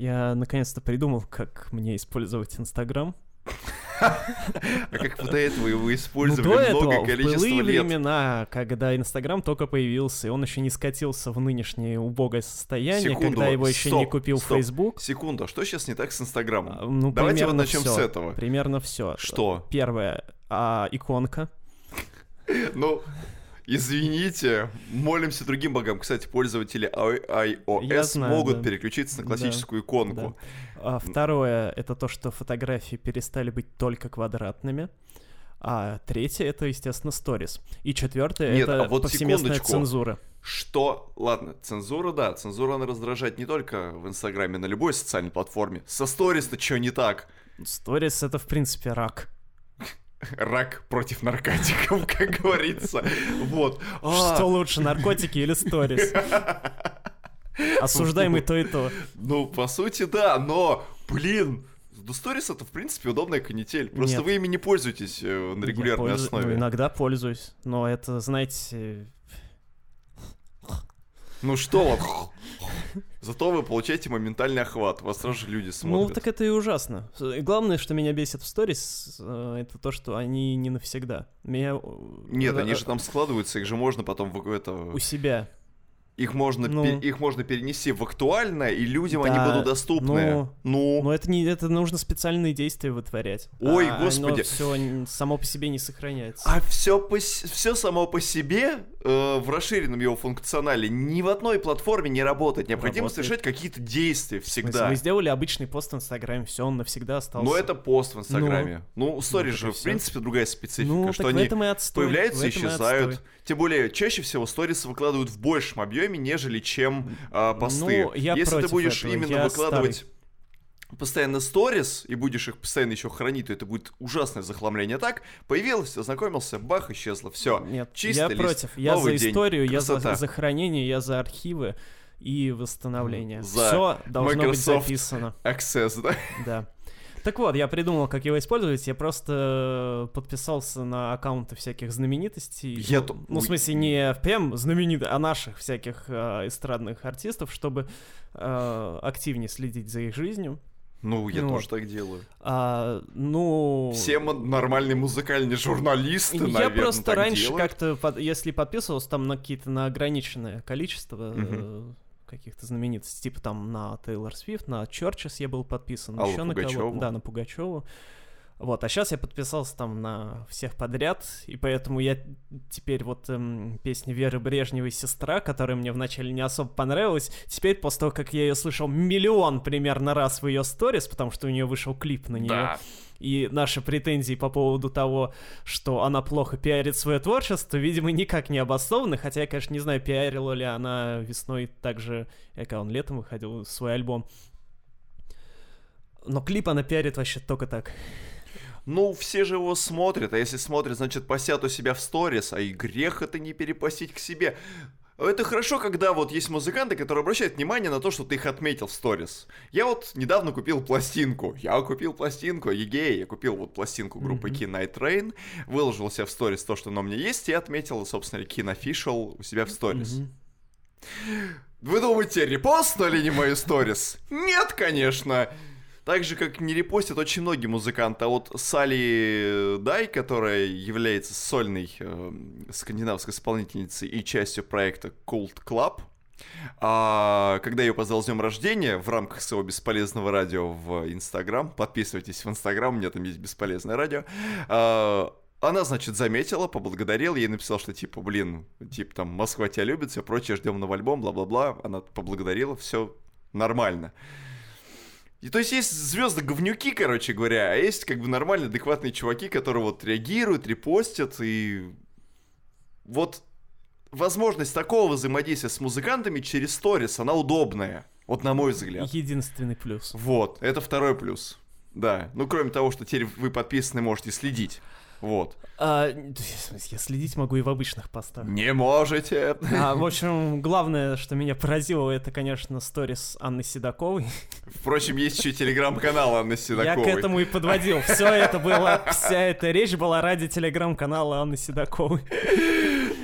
Я наконец-то придумал, как мне использовать Инстаграм. А как до этого его Ну, использовали этого, много былые лет? времена, когда Инстаграм только появился, и он еще не скатился в нынешнее убогое состояние, когда его еще не купил. Facebook. Секунду, а что сейчас не так с Инстаграмом? А, Ну, Давайте вот начнем с этого. Примерно все. Что? Первое, а, иконка. Ну, извините, молимся другим богам. Кстати, пользователи iOS знаю, могут да. переключиться на Да, классическую иконку. Да. А, второе, это то, что фотографии перестали быть только квадратными. А третье, это, естественно, сторис. И четвертое, Нет, это а вот повсеместная секундочку. цензура. Что? Ладно, цензура, да. Цензура, она раздражает не только в Инстаграме, на любой социальной платформе. Со сторис-то что не так? Сторис — это, в принципе, рак. Рак против наркотиков, как говорится. Вот. А, Что лучше, наркотики или сторис? Осуждаем и то, и то. Ну, по сути, да, но, блин, ну, сторис это, в принципе, удобная канитель. Просто Нет. вы ими не пользуетесь э, на регулярной пользу- ну, основе. иногда пользуюсь, но это, знаете, Ну что вот. Зато вы получаете моментальный охват. Вас сразу же люди ну смотрят. так это и ужасно. И Главное, что меня бесит в сторис, э, это то, что они не навсегда. Меня э, Нет, э, они же там складываются, их же можно потом в это... у себя. Их можно, Ну. пе- их можно перенести в актуальное, и людям они Да, будут доступны. ну, Ну, Но это не, это нужно специальные действия вытворять. Ой, А господи. все само по себе не сохраняется. а все, все само по себе э, в расширенном его функционале ни в одной платформе не работает. Необходимо Работает. совершать какие-то действия всегда. Вы сделали обычный пост в Инстаграме, все, он навсегда остался. Но это пост в Инстаграме. Ну, у сторис так же, в принципе, другая специфика, ну, что они появляются и исчезают. Тем более, чаще всего сторисы выкладывают в большем объеме, нежели чем а, посты. Ну, я Если ты будешь этого, именно я выкладывать постоянно сторис и будешь их постоянно еще хранить, то это будет ужасное захламление. Так, появилось, ознакомился, бах, исчезло, все. Нет, Чистый я лист, против. Я за день, историю, я за, красота. за хранение, я за архивы и восстановление. За Все должно Microsoft. быть записано. Access, да? Да. Так вот, я придумал, как его использовать. Я просто э, подписался на аккаунты всяких знаменитостей. Я ну, ну, в смысле, не прям знаменитых, а наших всяких э, эстрадных артистов, чтобы э, активнее следить за их жизнью. Ну, я Ну тоже так делаю. А, ну... Все нормальные музыкальные журналисты, Я наверное, просто так раньше делают. как-то, под- если подписывался там на какие-то на ограниченное количество Мгм. Каких-то знаменитостей, типа там на Тейлор Свифт, на Чорчес я был подписан, Аллу еще на кого. Да, на Пугачеву. Вот, а сейчас я подписался там на всех подряд, и поэтому я теперь вот эм, песня Веры Брежневой «Сестра», которая мне вначале не особо понравилась, теперь после того, как я ее слышал миллион примерно раз в ее сторис, потому что у нее вышел клип на нее, Да. И наши претензии по поводу того, что она плохо пиарит свое творчество, видимо, никак не обоснованы, хотя я, конечно, не знаю, пиарила ли она весной так же, как он летом выходил свой альбом. Но клип она пиарит вообще только так. Ну, все же его смотрят, а если смотрят, значит, посят у себя в сторис, а и грех это не перепостить к себе. Это хорошо, когда вот есть музыканты, которые обращают внимание на то, что ты их отметил в сторис. Я вот недавно купил пластинку. Я купил пластинку, егей, я купил вот пластинку группы Мгм. Key Night Train, выложил себя в сторис то, что она у меня есть, и отметил, собственно, Keen Official у себя в сторис. Мгм. Вы думаете, репостнули не мою сторис? Нет, конечно. Так же, как не репостят очень многие музыканты. А вот Салли Дай, которая является сольной э, скандинавской исполнительницей и частью проекта Cult Club, а, когда ее позвал с днем рождения в рамках своего бесполезного радио в Инстаграм, подписывайтесь в Инстаграм, у меня там есть бесполезное радио, а, она, значит, заметила, поблагодарила, ей написал, что типа, блин, типа там Москва тебя любит, все прочее, ждем новый альбом, бла-бла-бла. Она поблагодарила, все нормально. И то есть есть звезды говнюки, короче говоря, а есть как бы нормальные, адекватные чуваки, которые вот реагируют, репостят, и вот возможность такого взаимодействия с музыкантами через сторис, она удобная, вот на мой взгляд. Единственный плюс. Вот, это второй плюс. Да, ну кроме того, что теперь вы подписаны, можете следить. Вот. А, я следить могу и в обычных постах. Не можете. А, в общем, главное, что меня поразило, это, конечно, сторис Анны Седоковой. Впрочем, есть еще телеграм-канал Анны Я Седоковой. к этому и подводил. Все это было, вся эта речь была ради телеграм-канала Анны Седоковой.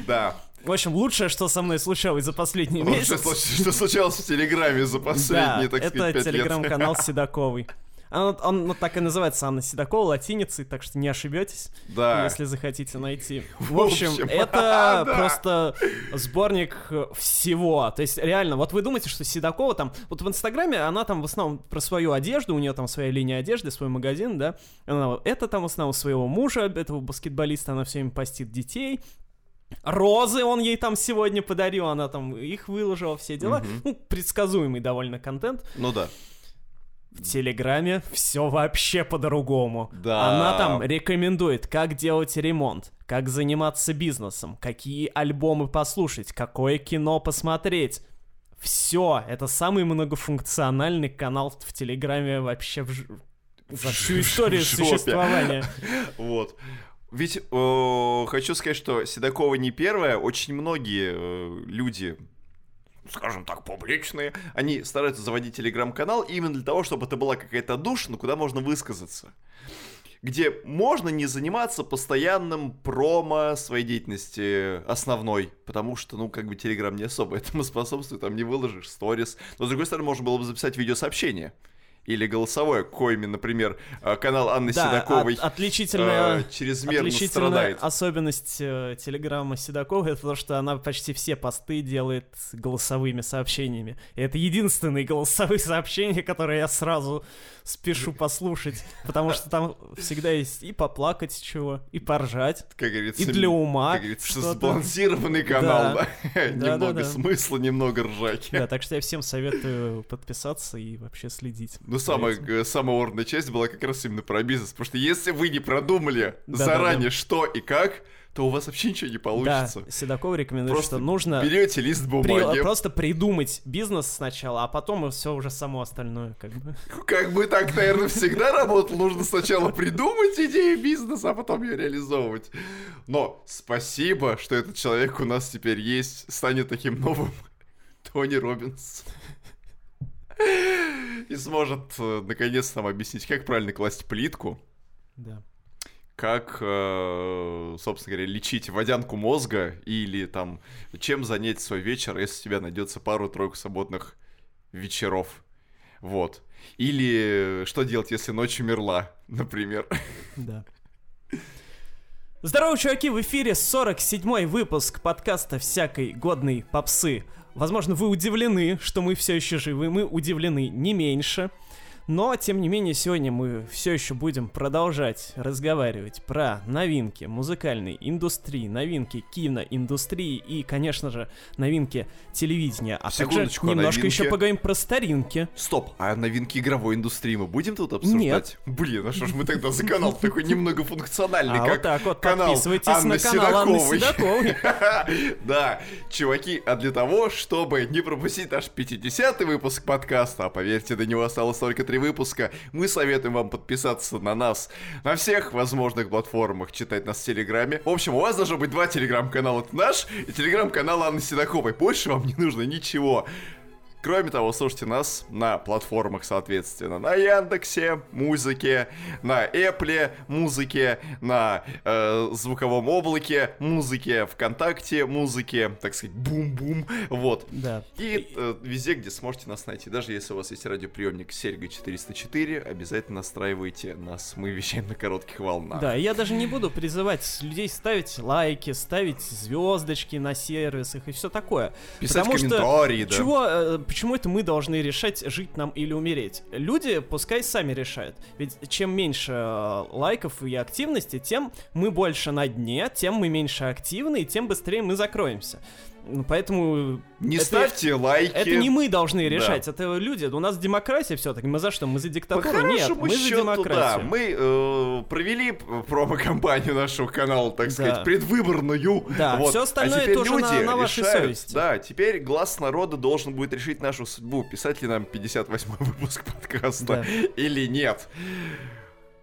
Да. В общем, лучшее, что со мной случалось за последний Лучше, месяц. что, что случалось в Телеграме за последние, да, так сказать, это телеграм-канал Седоковый. Он, он, ну, так и называется Анна Седокова, латиницей, так что не ошибетесь, Да. если захотите найти. В В общем, общем, это да. просто сборник всего. То есть, реально, вот вы думаете, что Седокова там... Вот в Инстаграме она там в основном про свою одежду, у нее там своя линия одежды, свой магазин, да. Она, это там в основном своего мужа, этого баскетболиста, она все время постит детей. Розы он ей там сегодня подарил, она там их выложила, все дела. Мгм. Ну, предсказуемый довольно контент. Ну да. В Телеграме все вообще по-другому. Да. Она там рекомендует, как делать ремонт, как заниматься бизнесом, какие альбомы послушать, какое кино посмотреть. Все, это самый многофункциональный канал в Телеграме вообще в ж- за всю историю существования. Вот. Ведь э, хочу сказать, что Седокова не первая. Очень многие э, люди, скажем так, публичные, они стараются заводить телеграм-канал именно для того, чтобы это была какая-то душ, ну, куда можно высказаться. Где можно не заниматься постоянным промо своей деятельности основной, потому что, ну, как бы Телеграм не особо этому способствует, там не выложишь сторис. Но, с другой стороны, можно было бы записать видеосообщение. Или голосовое, коими, например, э, канал Анны Да, Седоковой от- отличительная э, чрезмерно Отличительная страдает. особенность э, телеграмма Седоковой это то, что она почти все посты делает голосовыми сообщениями. И это единственные голосовые сообщения, которые я сразу спешу послушать, потому что там всегда есть и поплакать чего, и поржать, Как говорится, и для ума как говорится, сбалансированный канал, да. Да, Немного да, да. смысла, немного ржаки. Да, так что я всем советую подписаться и вообще следить. Ну, самая, э, самая орная часть была как раз именно про бизнес, потому что если вы не продумали Да-да-да. заранее, что и как, то у вас вообще ничего не получится. Да, Седокова рекомендует, Просто что нужно Берете лист при- бумаги. просто придумать бизнес сначала, а потом все уже само остальное как бы. Как бы так, наверное, всегда работало. Нужно сначала придумать идею бизнеса, а потом ее реализовывать. Но спасибо, что этот человек у нас теперь есть, станет таким новым Тони Робинс. И сможет, э, наконец, нам объяснить, как правильно класть плитку, Да. как, э, собственно говоря, лечить водянку мозга или там, чем занять свой вечер, если у тебя найдется пару-тройку свободных вечеров. Вот. Или что делать, если ночь умерла, например. Да. Здорово, чуваки, в эфире 47-й выпуск подкаста всякой годной попсы. Возможно, вы удивлены, что мы все еще живы, мы удивлены не меньше. Но, тем не менее, сегодня мы все еще будем продолжать разговаривать про новинки музыкальной индустрии, новинки киноиндустрии и, конечно же, новинки телевидения. А также Секундочку, а немножко новинки? еще поговорим про старинки. Стоп, а новинки игровой индустрии мы будем тут обсуждать? Нет. Блин, а что ж мы тогда за канал такой немногофункциональный, А вот как так вот, канал подписывайтесь Анны на канал Анны. Седоковой. Да, чуваки, а для того, чтобы не пропустить наш 50-й выпуск подкаста, а поверьте, до него осталось только три выпуска, мы советуем вам подписаться на нас на всех возможных платформах, читать нас в Телеграме. В общем, у вас должно быть два Телеграм-канала, это наш и Телеграм-канал Анны Седоковой. Больше вам не нужно ничего. Кроме того, слушайте нас на платформах, соответственно, на Яндексе, музыке, на Эпле, музыке, на э, звуковом облаке, музыке, ВКонтакте, музыке, так сказать, бум-бум, вот. Да. И э, везде, где сможете нас найти. Даже если у вас есть радиоприемник Серьга 404, обязательно настраивайте нас. Мы вещаем на коротких волнах. Да, я даже не буду призывать людей ставить лайки, ставить звездочки на сервисах и все такое. Писать Потому что комментарии, да. Чего, э, почему это мы должны решать, жить нам или умереть? Люди пускай сами решают. Ведь чем меньше э, лайков и активности, тем мы больше на дне, тем мы меньше активны, и тем быстрее мы закроемся. Ну, поэтому Не это- ставьте лайки. это не мы должны решать, это люди. У нас демократия все-таки. Мы за что? Мы за По диктатуру? Нет, хорошему мы за счету, да. демократию. Мы э, провели п- промо-компанию нашего канала, так Да. сказать, предвыборную. Да, Вот. всё остальное а тоже люди на- на вашей решают, совести. Да, теперь глаз народа должен будет решить нашу судьбу. Писать ли нам 58-й выпуск подкаста Да. или нет.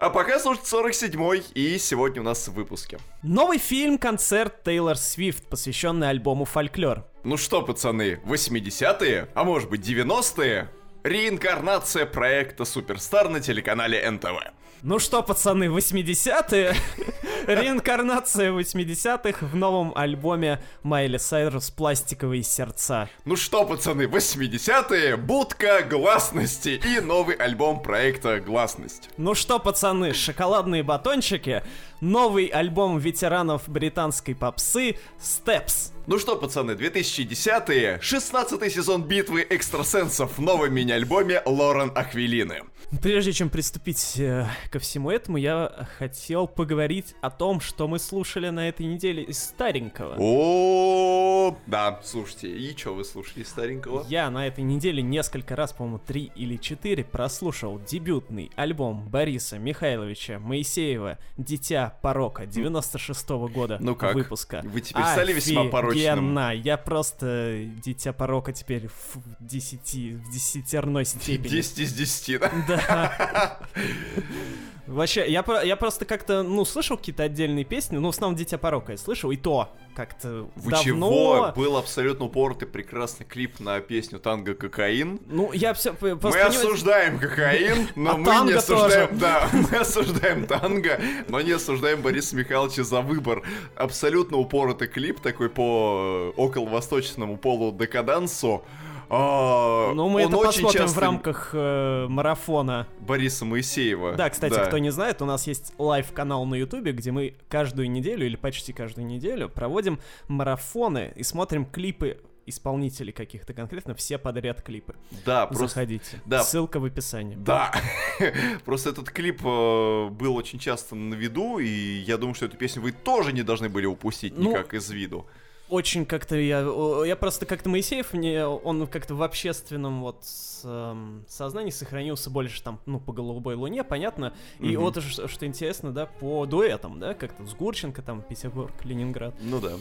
А пока слушайте 47-й, и сегодня у нас в выпуске. Новый фильм-концерт Тейлор Свифт, посвященный альбому «Фольклор». Ну что, пацаны, 80-е, а может быть 90-е? Реинкарнация проекта Суперстар на телеканале НТВ. Ну что, пацаны, 80-е? Реинкарнация 80-х в новом альбоме Майли Сайрус «Пластиковые сердца». Ну что, пацаны, 80-е, будка гласности и новый альбом проекта «Гласность». Ну что, пацаны, шоколадные батончики, новый альбом ветеранов британской попсы «Steps». Ну что, пацаны, 2010-е, 16-й сезон битвы экстрасенсов в новом мини-альбоме Лорен Аквилины. Прежде чем приступить э, ко всему этому, я хотел поговорить о том, что мы слушали на этой неделе из старенького. О, да, слушайте, и что вы слушали из старенького? Я на этой неделе несколько раз, по-моему, три или четыре прослушал дебютный альбом Бориса Михайловича Моисеева «Дитя порока» 96-го года Ну как? выпуска. Вы теперь стали весьма порочным. Я просто «Дитя порока» теперь в десяти, в десятерной степени. 10 из 10, да? Да. Вообще, я, я просто как-то, ну, слышал какие-то отдельные песни, ну, в основном «Дитя порока» я слышал, и то как-то Вы давно... чего? Был абсолютно упоротый прекрасный клип на песню «Танго Кокаин». Ну, я все... Мы осуждаем кокаин, но А мы не осуждаем, тоже. да, мы осуждаем танго, но не осуждаем Бориса Михайловича за выбор. Абсолютно упоротый клип такой по около-восточному полу декадансу. А, Ну, мы это посмотрим в рамках э, марафона. Бориса Моисеева. Да, кстати, кто не знает, у нас есть live-канал на Ютубе, где мы каждую неделю или почти каждую неделю проводим марафоны и смотрим клипы исполнителей каких-то конкретно, все подряд клипы. Да, просто Заходите. да. Ссылка в описании. Да. Просто этот клип э, был очень часто на виду, и я думаю, что эту песню вы тоже не должны были упустить Ну, никак из виду. Очень как-то я... Я просто как-то Моисеев, мне, он как-то в общественном вот эм, сознании сохранился больше там, ну, по «Голубой луне», понятно. И Мгм. вот что, что интересно, да, по дуэтам, да, как-то с Гурченко, там, Петербург, Ленинград. Ну да.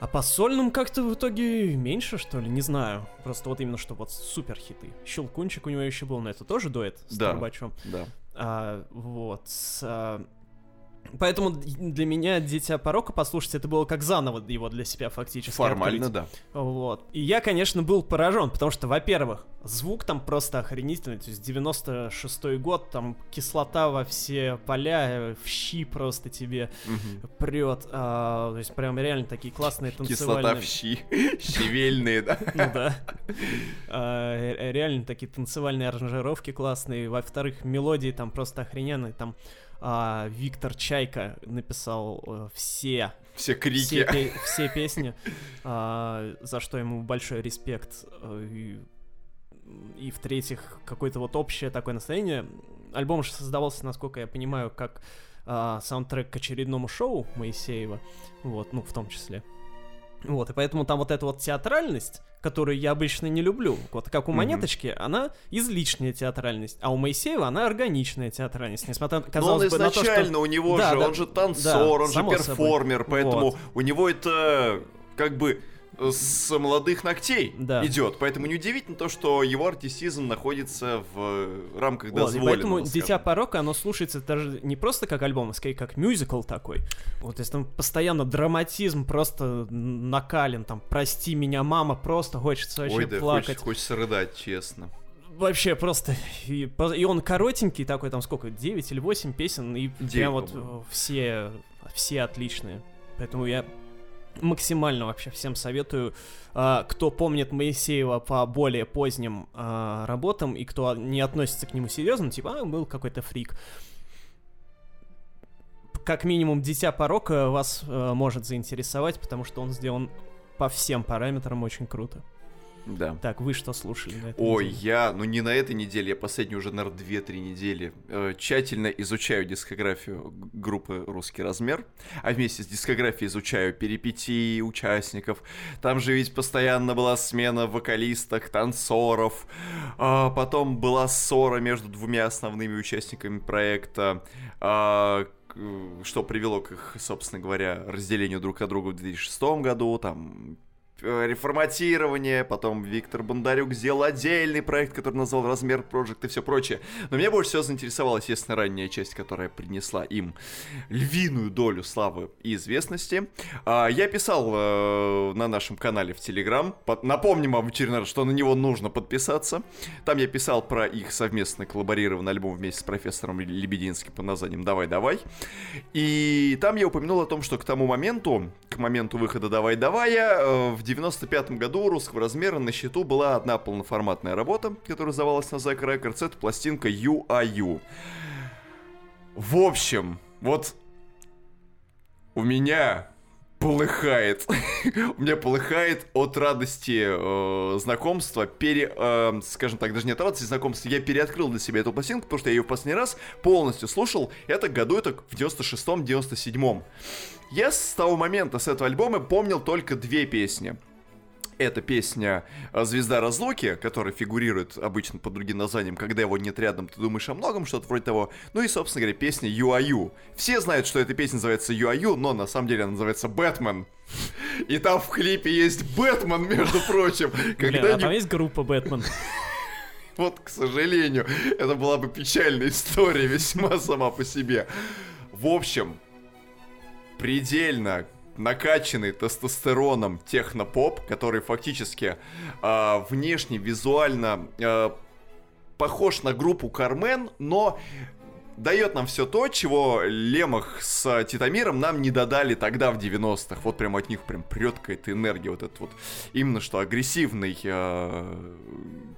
А по сольным как-то в итоге меньше, что ли, не знаю. Просто вот именно, что вот супер хиты. Щелкунчик у него еще был, но это тоже дуэт с Да. Трубачом. Да. А, вот. а, Поэтому для меня «Дитя порока» послушать, это было как заново его для себя фактически Формально, открыть. да. Вот. И я, конечно, был поражен, потому что, во-первых, звук там просто охренительный. То есть 96-й год, там кислота во все поля, э, в щи просто тебе Мгм. прет. а, то есть прям реально такие классные танцевальные... Кислота в щи. Щевельные, да. Ну да. А, ре- Реально такие танцевальные аранжировки классные. Во-вторых, мелодии там просто охрененные. Там а, Виктор Чайка написал э, все, Все все, крики. пе- все песни, а, за что ему большой респект. Э, И, и в-третьих, какое-то вот общее такое настроение. Альбом же создавался, насколько я понимаю, как а, саундтрек к очередному шоу Моисеева. Вот, ну, в том числе. Вот, и поэтому там вот эта вот театральность, которую я обычно не люблю, вот как у. Монеточки, она излишняя театральность, а у Моисеева она органичная театральность, несмотря, Но он казалось бы, на то, изначально, что... у него Да, же, да, он же да, танцор, он же само собой. перформер, поэтому Вот. у него это как бы с молодых ногтей Да. идет. Поэтому неудивительно то, что его артистизм находится в рамках Вот, дозволенного. поэтому скажем. «Дитя порока», оно слушается даже не просто как альбом, а скорее как мюзикл такой. Вот, есть там постоянно драматизм просто накален, там «Прости меня, мама», просто хочется вообще Ой, да, плакать. хочется, хочется рыдать, честно. Вообще просто. И, и он коротенький такой, там сколько, 9 или 8 песен, и Девять, прям вот э, все, все отличные. Поэтому я максимально вообще всем советую, а, кто помнит Моисеева по более поздним а, работам и кто не относится к нему серьезно, типа, а, был какой-то фрик. Как минимум, Дитя порока вас э, может заинтересовать, потому что он сделан по всем параметрам очень круто. Да. Так, вы что слушали на этой Ой, неделе? я, ну не на этой неделе, я последние уже, наверное, 2-3 недели э, тщательно изучаю дискографию группы «Русский размер», а вместе с дискографией изучаю перипетии участников. Там же ведь постоянно была смена вокалисток, танцоров, а потом была ссора между двумя основными участниками проекта, а, что привело к их, собственно говоря, разделению друг от друга в 2006 году, там реформатирование, потом Виктор Бондарюк сделал отдельный проект, который назвал «Размер Project» и все прочее. Но меня больше всего заинтересовала, естественно, ранняя часть, которая принесла им львиную долю славы и известности. А, я писал э, на нашем канале в Телеграм, напомним вам очередной раз, что на него нужно подписаться. Там я писал про их совместно коллаборированный альбом вместе с профессором Лебединским под названием «Давай, давай». И там я упомянул о том, что к тому моменту, к моменту выхода «Давай, давай», э, в 95 году русского размера на счету была одна полноформатная работа, которая называлась на Zack Records, это пластинка UIU. В общем, вот у меня полыхает. У меня полыхает от радости э, знакомства. Пере, э, скажем так, даже не от радости знакомства. Я переоткрыл для себя эту пластинку, потому что я ее в последний раз полностью слушал. Это году, это в 96-м, 97-м. Я с того момента, с этого альбома, помнил только две песни. Это песня э, «Звезда разлуки», которая фигурирует обычно под другим названием «Когда его нет рядом, ты думаешь о многом», что-то вроде того. Ну и, собственно говоря, песня «Юаю». Все знают, что эта песня называется «Юаю», но на самом деле она называется «Бэтмен». И там в клипе есть Бэтмен, между прочим. Когда Блин, а там есть группа Бэтмен? Вот, к сожалению, это была бы печальная история весьма сама по себе. В общем, предельно накачанный тестостероном технопоп, который фактически э, внешне, визуально э, похож на группу Кармен, но дает нам все то, чего Лемах с Титамиром нам не додали тогда в 90-х. Вот прям от них прям прет какая-то энергия, вот этот вот именно что агрессивный э,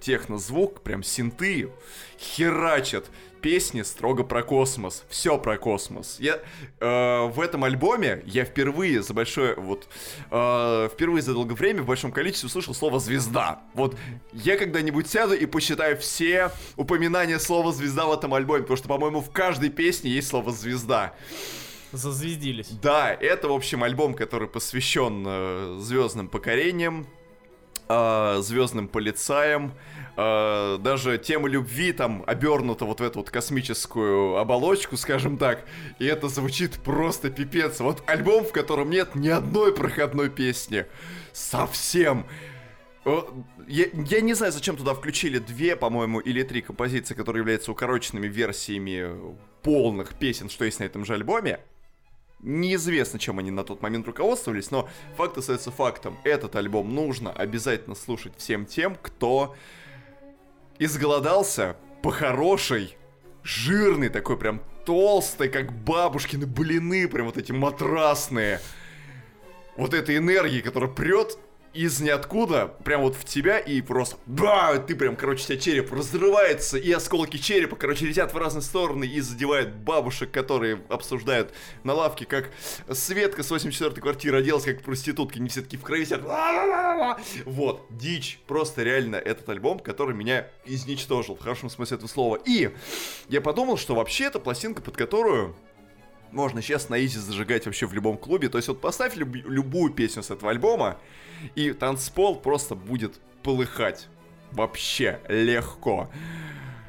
технозвук, прям синты херачат песни строго про космос. Все про космос. Я э, в этом альбоме я впервые за большое вот э, впервые за долгое время в большом количестве услышал слово звезда. Вот я когда-нибудь сяду и посчитаю все упоминания слова звезда в этом альбоме, потому что, по-моему, в каждой песне есть слово звезда. Зазвездились. Да, это, в общем, альбом, который посвящен э, звездным покорениям, э, звездным полицаям, э, даже тема любви там обернута вот в эту вот космическую оболочку, скажем так, и это звучит просто пипец. Вот альбом, в котором нет ни одной проходной песни. Совсем. Я, я не знаю, зачем туда включили две, по-моему, или три композиции, которые являются укороченными версиями полных песен, что есть на этом же альбоме. Неизвестно, чем они на тот момент руководствовались, но факт остается фактом. Этот альбом нужно обязательно слушать всем тем, кто изголодался по хорошей, жирной, такой прям толстой, как бабушкины блины, прям вот эти матрасные. Вот этой энергии, которая прет из ниоткуда, прям вот в тебя, и просто, да, ты прям, короче, у тебя череп разрывается, и осколки черепа, короче, летят в разные стороны и задевают бабушек, которые обсуждают на лавке, как Светка с 84-й квартиры оделась как проститутка, не все таки в крови сидят. Вот, дичь, просто реально этот альбом, который меня изничтожил, в хорошем смысле этого слова. И я подумал, что вообще это пластинка, под которую можно сейчас на изи зажигать вообще в любом клубе. То есть вот поставь люб- любую песню с этого альбома, и танцпол просто будет полыхать. Вообще легко.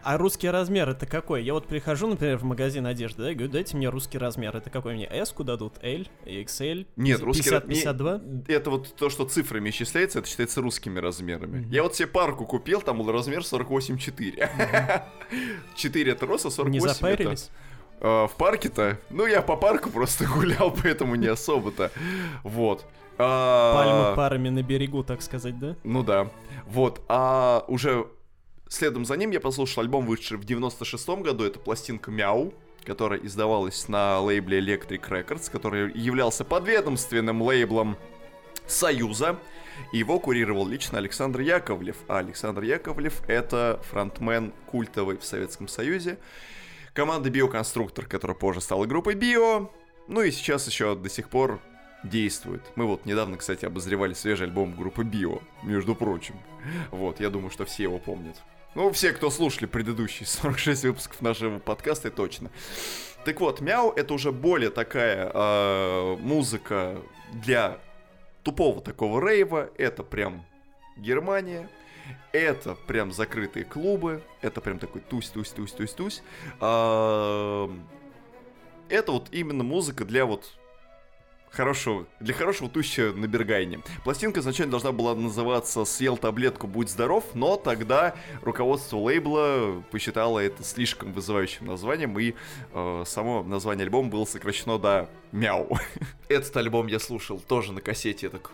А русский размер это какой? Я вот прихожу, например, в магазин одежды, да, и говорю, дайте мне русский размер. Это какой мне? S дадут? L? XL? Нет, русский размер. 52? Это вот то, что цифрами исчисляется, это считается русскими размерами. Mm-hmm. Я вот себе парку купил, там был размер 48,4. Mm-hmm. 4 это рост, а 48 Не запарились? Это... в парке-то? Ну, я по парку просто гулял, поэтому не особо-то. Вот. А... Пальмы парами на берегу, так сказать, да? Ну да. Вот. А уже следом за ним я послушал альбом, вышедший в 96-м году. Это пластинка «Мяу», которая издавалась на лейбле Electric Records, который являлся подведомственным лейблом Союза. Его курировал лично Александр Яковлев. А Александр Яковлев — это фронтмен культовый в Советском Союзе. Команда Биоконструктор, которая позже стала группой Био. Ну и сейчас еще до сих пор действует. Мы вот недавно, кстати, обозревали свежий альбом группы Био, между прочим. Вот, я думаю, что все его помнят. Ну, все, кто слушали предыдущие 46 выпусков нашего подкаста, точно. Так вот, Мяу это уже более такая э, музыка для тупого такого рейва. Это прям Германия. Это прям закрытые клубы. Это прям такой тусь-тусь-тусь-тусь-тусь. Э, это вот именно музыка для вот хорошего, для хорошего туща на Бергайне. Пластинка изначально должна была называться «Съел таблетку, будь здоров», но тогда руководство лейбла посчитало это слишком вызывающим названием, и э, само название альбома было сокращено до «Мяу». Этот альбом я слушал тоже на кассете, так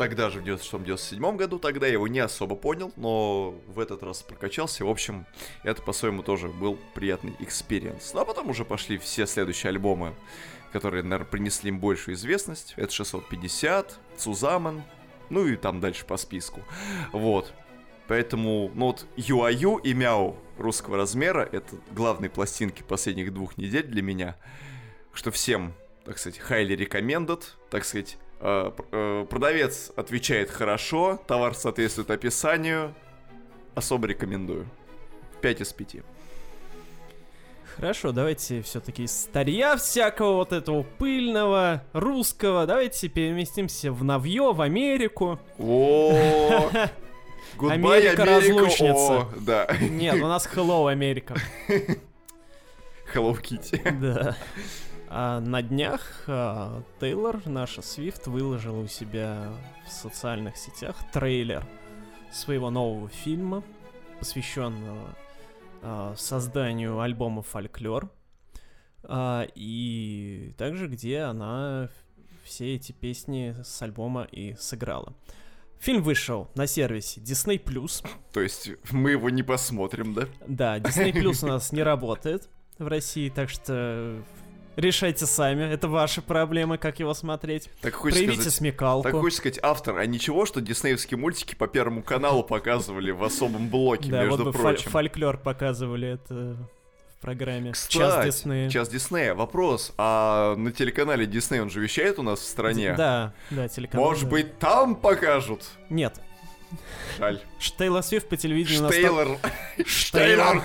тогда же в 96-97 году, тогда я его не особо понял, но в этот раз прокачался. В общем, это по-своему тоже был приятный experience. Ну а потом уже пошли все следующие альбомы, которые, наверное, принесли им большую известность. Это 650, Цузамен, ну и там дальше по списку. Вот. Поэтому, ну вот, Юаю и Мяу русского размера — это главные пластинки последних двух недель для меня, что всем, так сказать, highly recommended, так сказать, Э, э, продавец отвечает хорошо, товар соответствует описанию. Особо рекомендую. 5 из 5. Хорошо, давайте все-таки из старья всякого вот этого пыльного русского, давайте переместимся в Навье, в Америку. О, Америка разлучница. да. Нет, у нас Hello Америка. Hello Kitty. Да. А на днях а, Тейлор, наша Свифт, выложила у себя в социальных сетях трейлер своего нового фильма, посвященного а, созданию альбома «Фольклор», а, и также где она все эти песни с альбома и сыграла. Фильм вышел на сервисе Disney+. То есть мы его не посмотрим, да? Да, Disney Plus у нас не работает в России, так что Решайте сами, это ваши проблемы, как его смотреть. Так Проявите сказать, смекалку. Так хочешь сказать, автор, а ничего, что диснеевские мультики по Первому каналу показывали в особом блоке, да, между вот бы прочим. фольклор показывали это в программе Кстати, Час Диснея. Час Диснея. Вопрос, а на телеканале Дисней он же вещает у нас в стране? Да, да, телеканал. Может да. быть, там покажут? Нет. Жаль. Тейлор Свифт по телевидению Штейлор. Штейлор.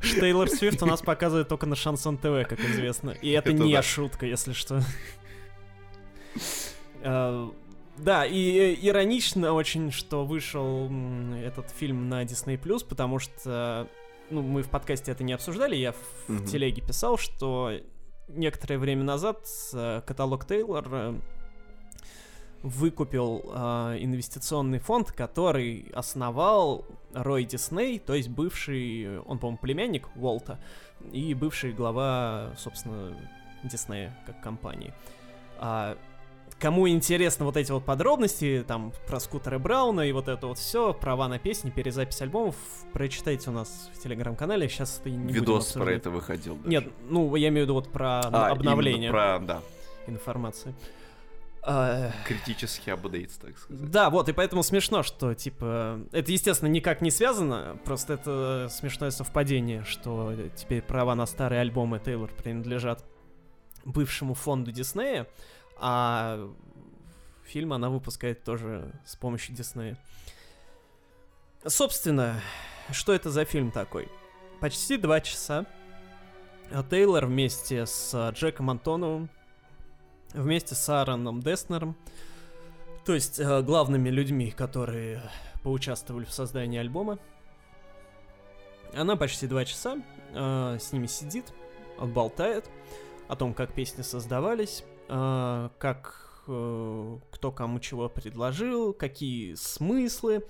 Штейлор Свифт у нас показывает только на Шансон ТВ, как известно. И это, Это не да. шутка, если что. А, Да, и э, иронично очень, что вышел этот фильм на Disney+, потому что, ну, мы в подкасте это не обсуждали, я в телеге писал, что некоторое время назад э, каталог Тейлор э, выкупил э, инвестиционный фонд, который основал Рой Дисней, то есть бывший, он, по-моему, племянник Уолта, и бывший глава, собственно, Диснея как компании. А, кому интересны вот эти вот подробности, там, про скутера Брауна и вот это вот все, права на песни, перезапись альбомов, прочитайте у нас в телеграм-канале, сейчас это не Видос про это выходил. даже. Нет, ну, я имею в виду вот про А, обновление Про, да, информации. А, критический апдейт, так сказать. да, вот, и поэтому смешно, что, типа, это, естественно, никак не связано, просто это смешное совпадение, что теперь права на старые альбомы Тейлор принадлежат бывшему фонду Диснея, а фильм она выпускает тоже с помощью Диснея. Собственно, что это за фильм такой? Почти два часа. Тейлор вместе с Джеком Антоновым, вместе с Аароном Деснером, то есть э, главными людьми, которые поучаствовали в создании альбома. Она почти два часа э, с ними сидит, болтает о том, как песни создавались, э, как э, кто кому чего предложил, какие смыслы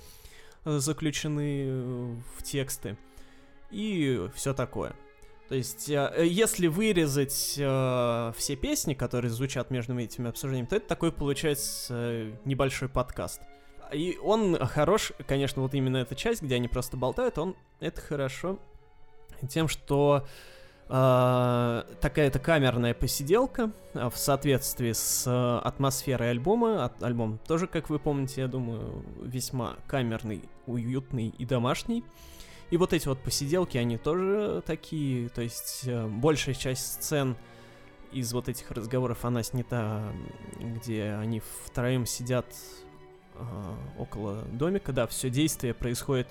э, заключены э, в тексты и все такое. То есть, э, если вырезать э, все песни, которые звучат между этими обсуждениями, то это такой получается э, небольшой подкаст. И он хорош, конечно, вот именно эта часть, где они просто болтают, он это хорошо тем, что э, такая-то камерная посиделка э, в соответствии с э, атмосферой альбома. Альбом тоже, как вы помните, я думаю, весьма камерный, уютный и домашний. И вот эти вот посиделки, они тоже такие, то есть э, большая часть сцен из вот этих разговоров, она снята, где они втроем сидят э, около домика, да, все действие происходит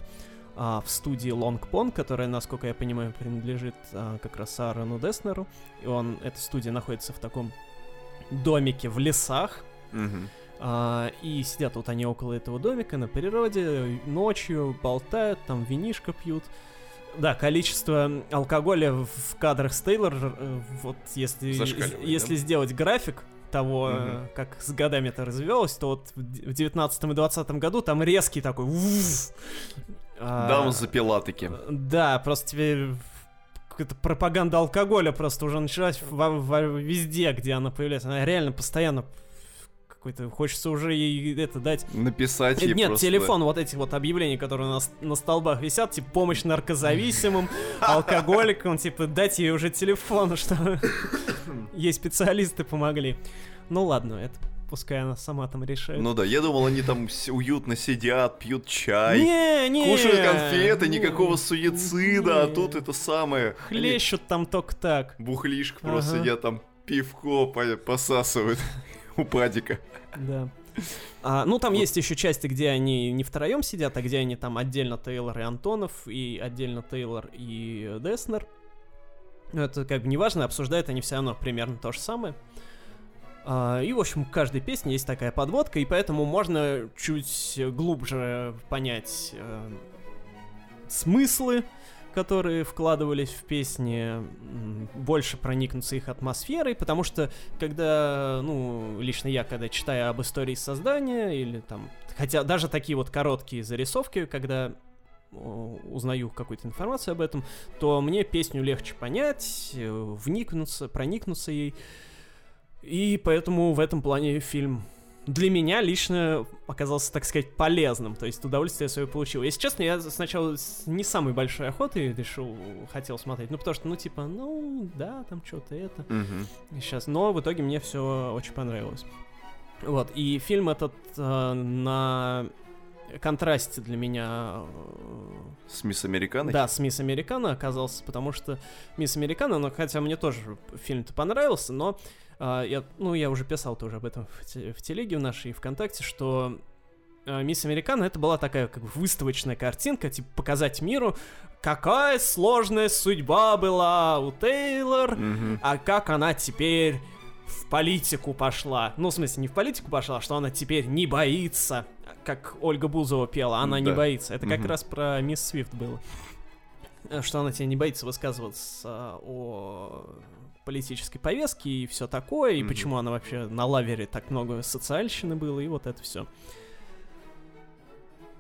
а, в студии Long Pond, которая, насколько я понимаю, принадлежит а, как раз Аарону Деснеру, и он, эта студия находится в таком домике в лесах, Мгм. А, и сидят вот они около этого домика на природе, ночью болтают, там винишко пьют. Да, количество алкоголя в кадрах с Тейлор, э, вот если, если да? сделать график того, Мгм. как с годами это развивалось, то вот в д- в 19 и 20 году там резкий такой... А, Дам запила таки. Да, просто тебе какая-то пропаганда алкоголя просто уже началась везде, где она появляется. Она реально постоянно какой-то... Хочется уже ей это дать... Написать ей Нет, просто, телефон, вот эти вот объявления, которые у нас на столбах висят, типа помощь наркозависимым, алкоголикам, типа дать ей уже телефон, что ей специалисты помогли. Ну ладно, это пускай она сама там решает. Ну да, я думал, они там уютно сидят, пьют чай, не, не, кушают конфеты, не, никакого суицида, а не. тут это самое. они Хлещут там только так. Бухлишка просто Ага. сидят там, пивко по- посасывают у падика. Да. А, ну, там есть еще части, где они не втроем сидят, а где они там отдельно Тейлор и Антонов, и отдельно Тейлор и Деснер. Ну, Это как бы неважно, обсуждают они все равно примерно то же самое. А, и, в общем, у каждой песни есть такая подводка, и поэтому можно чуть глубже понять э, смыслы, которые вкладывались в песни, больше проникнуться их атмосферой, потому что когда, ну, лично я, когда читаю об истории создания, или там, хотя даже такие вот короткие зарисовки, когда узнаю какую-то информацию об этом, то мне песню легче понять, э, вникнуться, проникнуться ей. И поэтому в этом плане фильм для меня лично оказался, так сказать, полезным. То есть удовольствие свое получил. Если честно, я сначала с не самой большой охотой решил, хотел смотреть. Ну, потому что, ну, типа, ну, да, там что-то это. Мгм. Сейчас. Но в итоге мне все очень понравилось. Вот. И фильм этот э, на контрасте для меня э, С Мисс Американой? да, с Мисс Американо оказался, потому что Мисс Американо, ну, хотя мне тоже фильм-то понравился, но я, ну, я уже писал тоже об этом в, в телеге в нашей ВКонтакте, что а, Мисс Американо это была такая как бы выставочная картинка, типа показать миру, какая сложная судьба была у Тейлор, Мгм. а как она теперь в политику пошла. Ну, в смысле, не в политику пошла, а что она теперь не боится. Как Ольга Бузова пела, она не Да. боится. Это как Мгм. раз про мисс Свифт было. Э, Что она тебе не боится высказываться о политической повестке и все такое, и Мгм. почему она вообще на лавере так много социальщины было, и вот это все.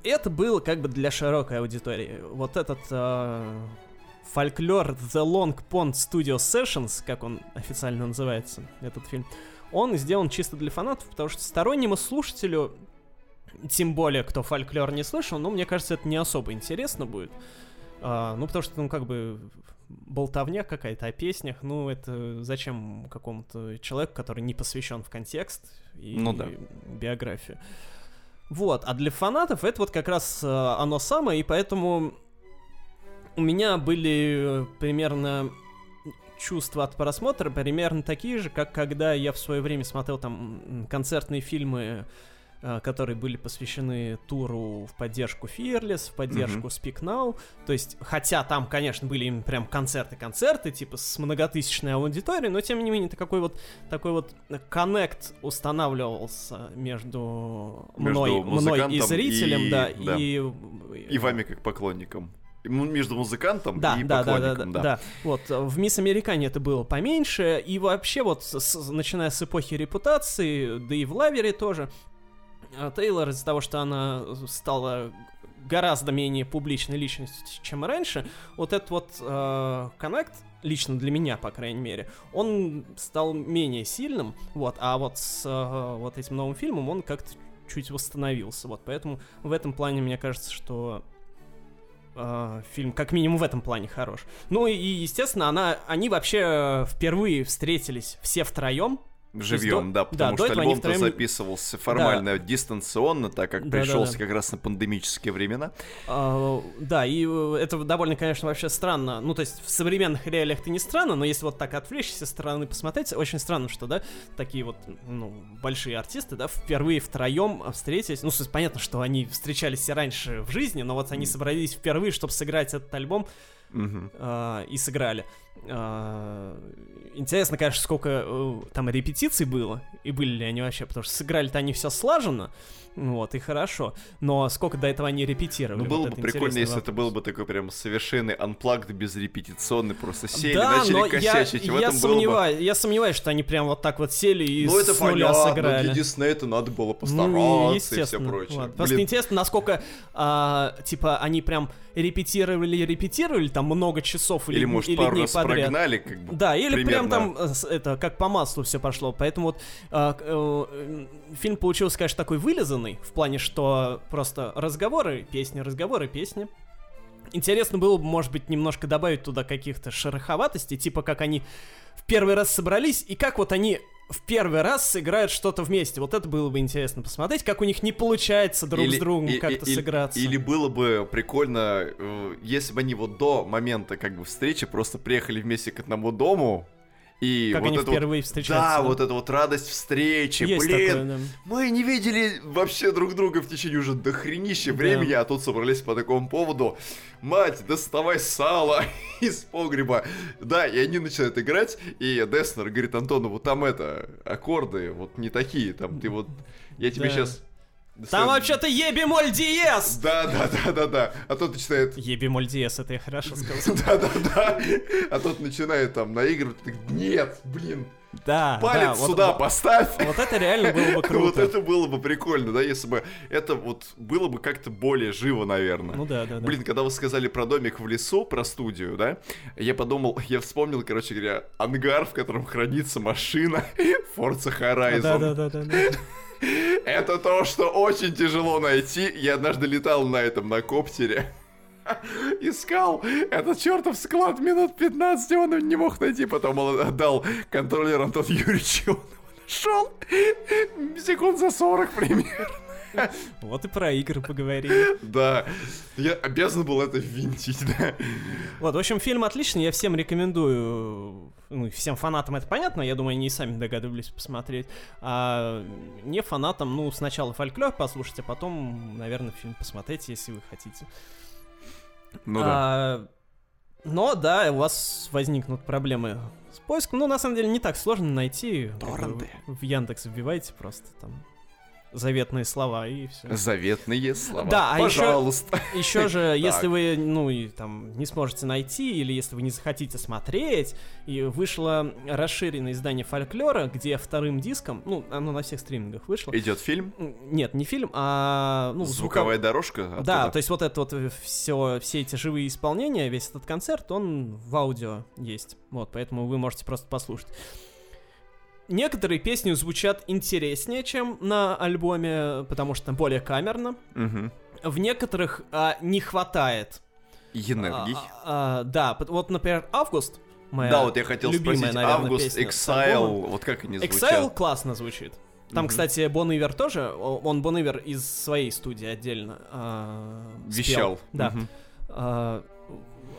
Это было как бы для широкой аудитории. Вот этот э, фольклор The Long Pond Studio Sessions, как он официально называется, этот фильм, он сделан чисто для фанатов, потому что стороннему слушателю, тем более, кто фольклор не слышал, ну, мне кажется, это не особо интересно будет. А, ну, потому что, ну, как бы, болтовня какая-то о песнях, ну, это зачем какому-то человеку, который не посвящен в контекст и Ну да. биографию. Вот, а для фанатов это вот как раз э, оно самое, и поэтому у меня были примерно чувства от просмотра примерно такие же, как когда я в свое время смотрел там концертные фильмы, которые были посвящены туру в поддержку Fearless, в поддержку Мгм. Speak Now. То есть, хотя там, конечно, были именно прям концерты-концерты, типа с многотысячной аудиторией, но тем не менее, такой вот такой вот коннект устанавливался между, Между мной, мной и зрителем, и- да, да. и И вами как поклонником. Между музыкантом да, и да, да, да, поклонником, да, да. Вот э, в Мисс Американе это было поменьше, и вообще вот с- начиная с эпохи репутации, да и в Лавере тоже, э, Тейлор из-за того, что она стала гораздо менее публичной личностью, чем раньше, вот этот вот э, лично для меня, по крайней мере, он стал менее сильным, вот, а вот с э, вот этим новым фильмом он как-то чуть восстановился, вот, поэтому в этом плане мне кажется, что э, фильм как минимум в этом плане хорош. Ну и, естественно, она, они вообще впервые встретились все втроем. Живьем, да, потому да, что альбом-то втроем- записывался формально дистанционно, так как Да-да-да. пришелся как раз на пандемические времена. А, да, и э, это довольно, конечно, вообще странно. Ну, то есть в современных реалиях это не странно, но если вот так отвлечься со стороны посмотреть, очень странно, что, да, такие вот, ну, большие артисты, да, впервые втроем встретились. Ну, понятно, что они встречались и раньше в жизни, но вот они собрались впервые, чтобы сыграть этот альбом. А, и сыграли. А, Интересно, конечно, сколько э, там репетиций было, и были ли они вообще, потому что сыграли-то они все слаженно, вот, и хорошо, но сколько до этого они репетировали? Ну, вот было это бы прикольно, если это вопрос. был бы такой прям совершенный unplugged, безрепетиционный, просто сели, да, начали но я, косячить, я, этом было бы... сомневаюсь, я сомневаюсь, что они прям вот так вот сели и Ну, это с нуля понятно, сыграли. для Диснея это надо было Ну, постараться и все прочее. Вот. Просто интересно, насколько, а, типа, они прям репетировали, репетировали там много часов или, или, может, или пару дней раз подряд. прогнали, как бы. Да, или прям примерно. там э, это как по маслу все пошло. Поэтому вот э, э, фильм получился, конечно, такой вылизанный в плане, что просто разговоры, песни, разговоры, песни. Интересно было бы, может быть, немножко добавить туда каких-то шероховатостей, типа как они в первый раз собрались, и как вот они в первый раз сыграют что-то вместе. Вот это было бы интересно посмотреть, как у них не получается друг Или- с другом и- как-то и- сыграться. Или было бы прикольно, э, если бы они вот до момента как бы встречи просто приехали вместе к одному дому, и как вот они это вот- впервые встречаются. Да, вот эта вот радость встречи, Есть блин, такое, да. мы не видели вообще друг друга в течение уже дохренища Да. времени, а тут собрались по такому поводу. Мать, доставай сало из погреба. Да, и они начинают играть, и Деснер говорит Антону, вот там это, аккорды вот не такие, там ты вот, я тебе Да. сейчас... Там вообще-то ебемоль диез! Да, да, да, да, да. А тот начинает Ебемоль диез, это я хорошо сказал. Да-да-да. А тот начинает там наигрывать. Нет, блин, Да, да, палец вот- сюда вот- поставь. Вот это реально было бы Вот круто. это было бы прикольно, да, если бы это вот было бы как-то более живо, наверное. Ну да, да, да. Блин, когда вы сказали про домик в лесу, про студию, да, я подумал, я вспомнил, короче говоря, ангар, в котором хранится машина Forza Horizon. Да, да, да, да, да. Это то, что очень тяжело найти. Я однажды летал на этом, на коптере. Искал этот чертов склад минут 15, он не мог найти. Потом он отдал контроллер Антон Юрьевич, он нашел секунд за 40 примерно. Вот и про игры поговорили. Да, я обязан был это винтить, да. Вот, в общем, фильм отличный, я всем рекомендую. Ну, всем фанатам это понятно, я думаю, они и сами догадывались посмотреть. А не фанатам, ну, сначала фольклор послушать, а потом, наверное, фильм посмотреть, если вы хотите. Ну да. А, но, да, у вас возникнут проблемы с поиском. Ну, на самом деле, не так сложно найти. Торренты. В Яндекс вбивайте просто там заветные слова и все. Заветные слова. Да, а Пожалуйста. Еще же, если вы, ну, и там не сможете найти, или если вы не захотите смотреть, и вышло расширенное издание фольклора, где вторым диском, ну, оно на всех стримингах вышло. Идет фильм. Нет, не фильм, а ну, Звуковая звуков- дорожка. Да, оттуда. то есть вот это вот все, все эти живые исполнения, весь этот концерт, он в аудио есть. Вот, поэтому вы можете просто послушать. Некоторые песни звучат интереснее, чем на альбоме, потому что более камерно. Мгм. В некоторых а, не хватает. Энергий. А, а, да, вот, например, Август. Моя Да, вот я хотел любимая, спросить, наверное, Август, Exile, вот как они звучат? Exile классно звучит. Там, Мгм. кстати, Бон Ивер тоже, он Бон Ивер из своей студии отдельно спел. Вещал. Да. Мгм. А,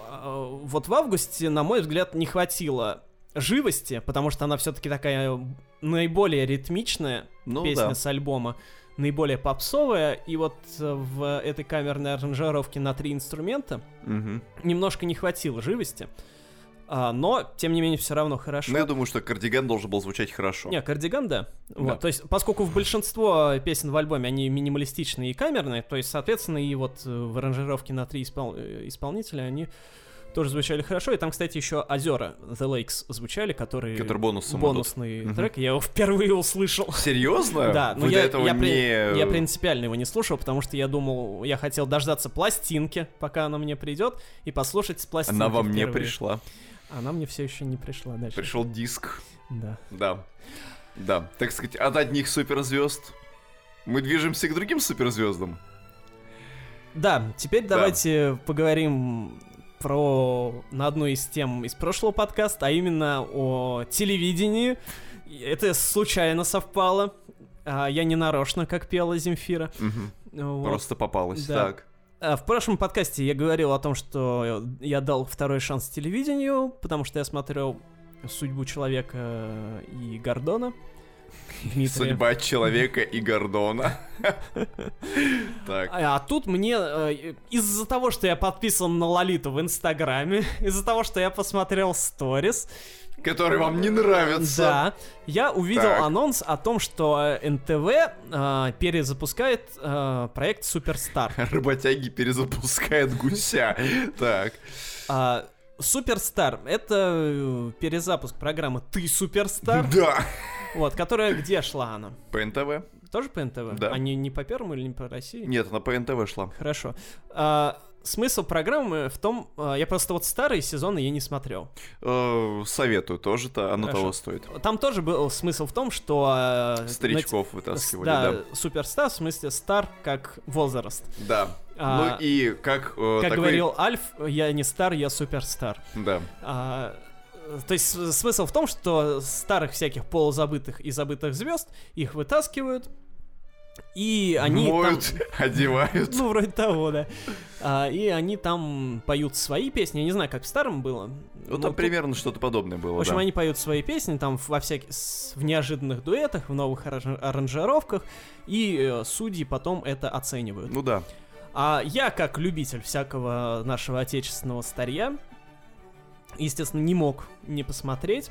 а, вот в августе, на мой взгляд, не хватило живости, потому что она все-таки такая наиболее ритмичная Ну песня да. с альбома, наиболее попсовая, и вот э, в этой камерной аранжировке на три инструмента Мгм. немножко не хватило живости, А, но, тем не менее, все равно хорошо. Ну, я думаю, что кардиган должен был звучать хорошо. Не, кардиган, да. Вот, Да. то есть, поскольку в большинство песен в альбоме они минималистичные и камерные, то есть, соответственно, и вот э, в аранжировке на три испол- э, исполнителя они тоже звучали хорошо. И там, кстати, еще озера The Lakes звучали, которые Который бонусом бонусный Мгм. трек. Я его впервые услышал. Серьезно? Да, но Вы я, до этого я, не... я принципиально его не слушал, потому что я думал, я хотел дождаться пластинки, пока она мне придет, и послушать с пластинки. Она вам не пришла. Она мне все еще не пришла дальше. Пришел диск. Да. Да. Да. Так сказать, от одних суперзвезд мы движемся к другим суперзвездам. Да, теперь давайте поговорим про на одну из тем из прошлого подкаста, а именно о телевидении. Это случайно совпало. А, Я не нарочно, как пела Земфира. Мгм. Вот. Просто попалась. Да. Так. А, В прошлом подкасте я говорил о том, что я дал второй шанс телевидению, потому что я смотрел «Судьбу человека» и Гордона. Дмитрия. Судьба человека и Гордона. Так. А, а тут мне э, из-за того, что я подписан на Лолиту в Инстаграме, из-за того, что я посмотрел сторис, Который вам не нравится. да, я увидел Так. анонс о том, что НТВ э, перезапускает э, проект Суперстар. Работяги перезапускают гуся. Так. А, Суперстар — это перезапуск программы «Ты Суперстар», Да. Вот, которая где шла она? По НТВ? Тоже по НТВ? Да. А не, по Первому или не по России? Нет, она по НТВ шла. Хорошо. А, смысл программы в том, а, я просто вот старые сезоны я не смотрел. Э, Советую тоже-то, оно Хорошо. того стоит. Там тоже был смысл в том, что... а, Старичков на- вытаскивали, да, да. суперстар, в смысле стар как возраст. Да. А, Ну и как э, Как такой- говорил Альф, я не стар, я суперстар. Да. А, то есть смысл в том, что старых всяких полузабытых и забытых звезд их вытаскивают, и они Моют, там... одевают. Ну, вроде того, да. А, и они там поют свои песни. Я не знаю, как в старом было. Ну, там тут- примерно что-то подобное было, В общем, да. они поют свои песни там во всяких в неожиданных дуэтах, в новых аранж- аранжировках, и э, судьи потом это оценивают. Ну да. А я, как любитель всякого нашего отечественного старья, естественно, не мог не посмотреть,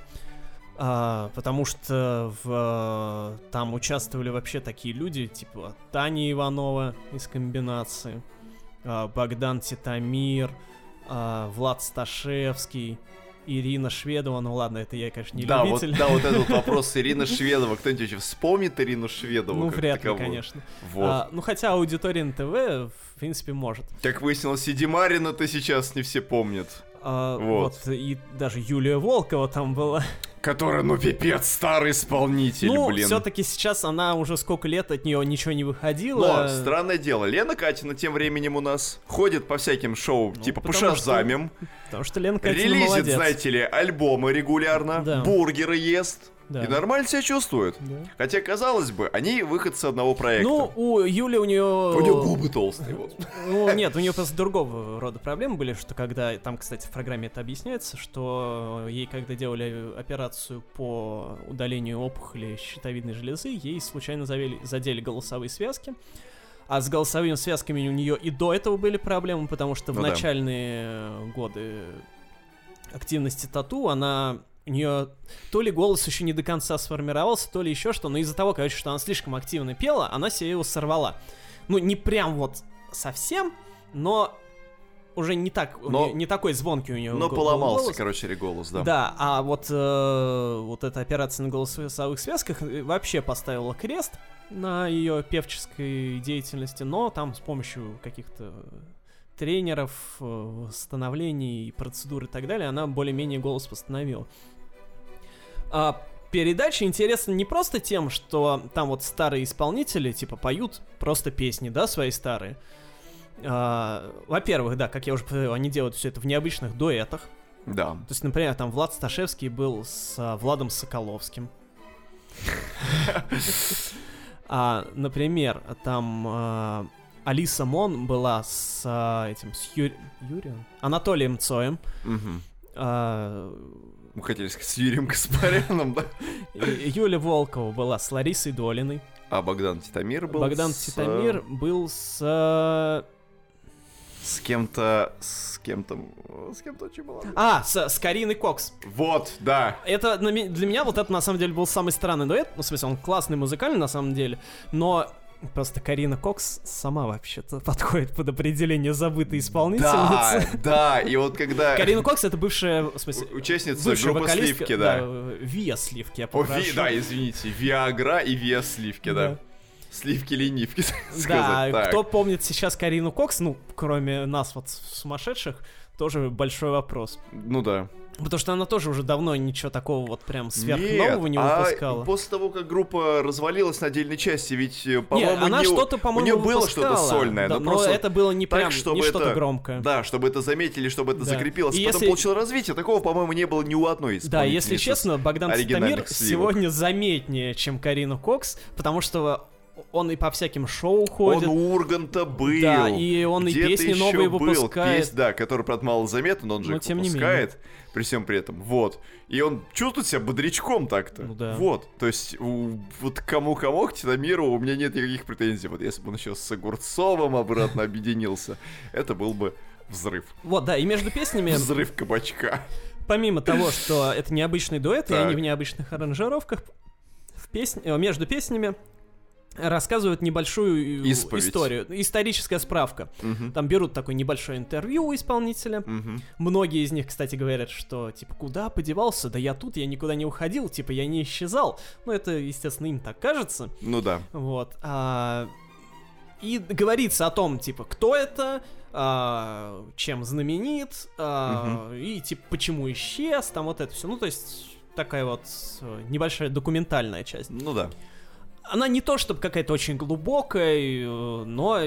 а, потому что в, там участвовали вообще такие люди, типа Таня Иванова из комбинации, а, Богдан Титамир, а, Влад Сташевский, Ирина Шведова, ну ладно, это я, конечно, не да, вот, любитель. да, вот этот вопрос Ирина Шведова. Кто-нибудь вообще вспомнит Ирину Шведову? Ну, вряд ли, конечно. Вот. А, ну, хотя аудитория НТВ, в принципе, может. Как выяснилось, и Димарина-то сейчас не все помнят. А, Вот. вот. и даже Юлия Волкова там была. Которая, ну, пипец, старый исполнитель, ну, блин. все-таки сейчас она уже сколько лет от нее ничего не выходило. Но, странное дело, Лена Катина тем временем у нас ходит по всяким шоу, Ну, типа по что шазамим, Потому что Лена Катина релизит, молодец. знаете ли, альбомы регулярно, Да. бургеры ест, Да. и нормально себя чувствует. Да. Хотя, казалось бы, они выходцы одного проекта. Ну, у Юли у нее... у нее губы толстые, вот. Ну, нет, у нее просто другого рода проблемы были, что когда, там, кстати, в программе это объясняется, что ей, когда делали операцию по удалению опухоли щитовидной железы, ей случайно завели, задели голосовые связки, а с голосовыми связками у нее и до этого были проблемы, потому что в Ну да. начальные годы активности тату она у нее то ли голос еще не до конца сформировался, то ли еще что, но из-за того, короче, что она слишком активно пела, она себе его сорвала. Ну, не прям вот совсем, но уже не так, Но- неё- не такой звонкий у нее Но поломался, короче, голос, да. Да, а вот, э, вот эта операция на голосовых связках э, вообще поставила крест на ее певческой деятельности, но там с помощью каких-то тренеров, э, восстановлений, процедур и так далее, она более-менее голос восстановила. А передача интересна не просто тем, что там вот старые исполнители, типа, поют просто песни, да, свои старые. А, во-первых, да, как я уже говорил, они делают все это в необычных дуэтах. Да. То есть, например, там Влад Сташевский был с а, Владом Соколовским. А, например, там а, Алиса Мон была с а, этим, с Ю- Юрием? Анатолием Цоем. Мгм. А, Мы хотели сказать с Юрием Каспаряном, да? Юля Волкова была с Ларисой Долиной. А Богдан Титомир был Богдан с, Титомир был с... а, С кем-то... С кем-то... С кем-то очень молодым. А, с, с Кариной Кокс. Вот, да. Это для меня вот это на самом деле был самый странный дуэт. Ну, в смысле, он классный музыкальный на самом деле, но просто Карина Кокс сама вообще-то подходит под определение забытой Да, исполнительницы. да, и вот когда... Карина Кокс это бывшая, в смысле, Участница бывшая группы Сливки, да. Виа Сливки, я О, Ви- попрошу. да, извините, Виагра и Виа Сливки, да. Да. Сливки-ленивки, Да, сказать. кто помнит сейчас Карину Кокс, ну, кроме нас вот сумасшедших, тоже большой вопрос. Ну да. Потому что она тоже уже давно ничего такого вот прям сверхнового не Нет, а выпускала. после того, как группа развалилась на отдельной части, ведь, э, Не, по-моему, она не что-то, по-моему, у нее было что-то сольное, Да, но но это было не так, прям, чтобы не что-то это- громкое. Да, чтобы это заметили, чтобы это Да. закрепилось, И потом если- получило развитие. Такого, по-моему, не было ни у одной из Да, если честно, Богдан сливок. сегодня заметнее, чем Карина Кокс, потому что он и по всяким шоу ходит. Он у Урганта был. Да, и он и Где-то песни новые был. выпускает. Песнь, да, который, правда, мало заметен, но он же Но их тем не выпускает при всем при этом. Вот. И он чувствует себя бодрячком так-то. Ну да. Вот. То есть, у- вот кому-кому, к Тиномиру у меня нет никаких претензий. Вот если бы он еще с Огурцовым обратно объединился, это был бы взрыв. Вот, да, и между песнями, Взрыв кабачка. помимо того, что это необычный дуэт, и они в необычных аранжировках, в песне, между песнями рассказывают небольшую э, Исповедь. историю, историческая справка. Мгм. Там берут такое небольшое интервью у исполнителя. Мгм. Многие из них, кстати, говорят, что, типа, куда подевался? Да я тут, я никуда не уходил, типа, я не исчезал. Ну, это, естественно, им так кажется. Ну да. Вот. а, и говорится о том, типа, кто это, а, чем знаменит, а, и, типа, почему исчез, там вот это все. Ну, то есть, такая вот э, небольшая документальная часть. Ну да. Она не то, чтобы какая-то очень глубокая, э, но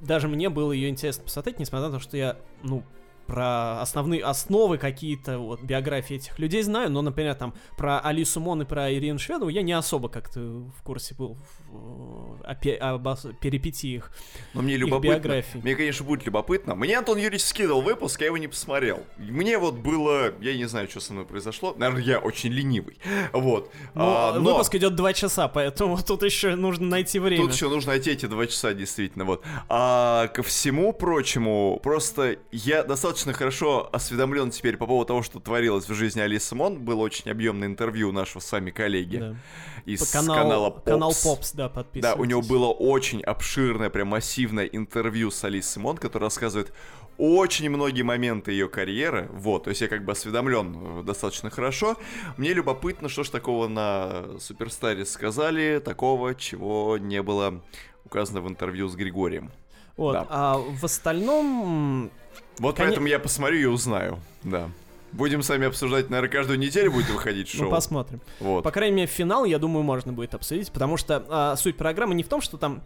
даже мне было ее интересно посмотреть, несмотря на то, что я, ну, про основные основы какие-то вот биографии этих людей знаю, но, например, там про Алису Мон и про Ирину Шведову я не особо как-то в курсе был в- о, пе- об ос- перипетиях Но мне их любопытно. биографий. Мне, конечно, будет любопытно. Мне Антон Юрьевич скидывал выпуск, я его не посмотрел. Мне вот было... Я не знаю, что со мной произошло. Наверное, я очень ленивый. Вот. Но, А, но выпуск идет два часа, поэтому тут еще нужно найти время. Тут еще нужно найти эти два часа, действительно, вот. А ко всему прочему, просто я достаточно хорошо осведомлен теперь по поводу того, что творилось в жизни Алисы Мон. Было очень объемное интервью нашего с вами коллеги Да. из По канал- канала Pops. Канал Попс, да, Да, у него было очень обширное, прям массивное интервью с Алисой Мон, которое рассказывает очень многие моменты ее карьеры. Вот, то есть я как бы осведомлен э, достаточно хорошо. Мне любопытно, что ж такого на Суперстаре сказали, такого, чего не было указано в интервью с Григорием. Вот, да. а в остальном... Вот Коне- поэтому я посмотрю и узнаю, да. Будем сами обсуждать, наверное, каждую неделю будет выходить Ну, шоу. посмотрим. Вот. По крайней мере, финал, я думаю, можно будет обсудить, потому что а, суть программы не в том, что там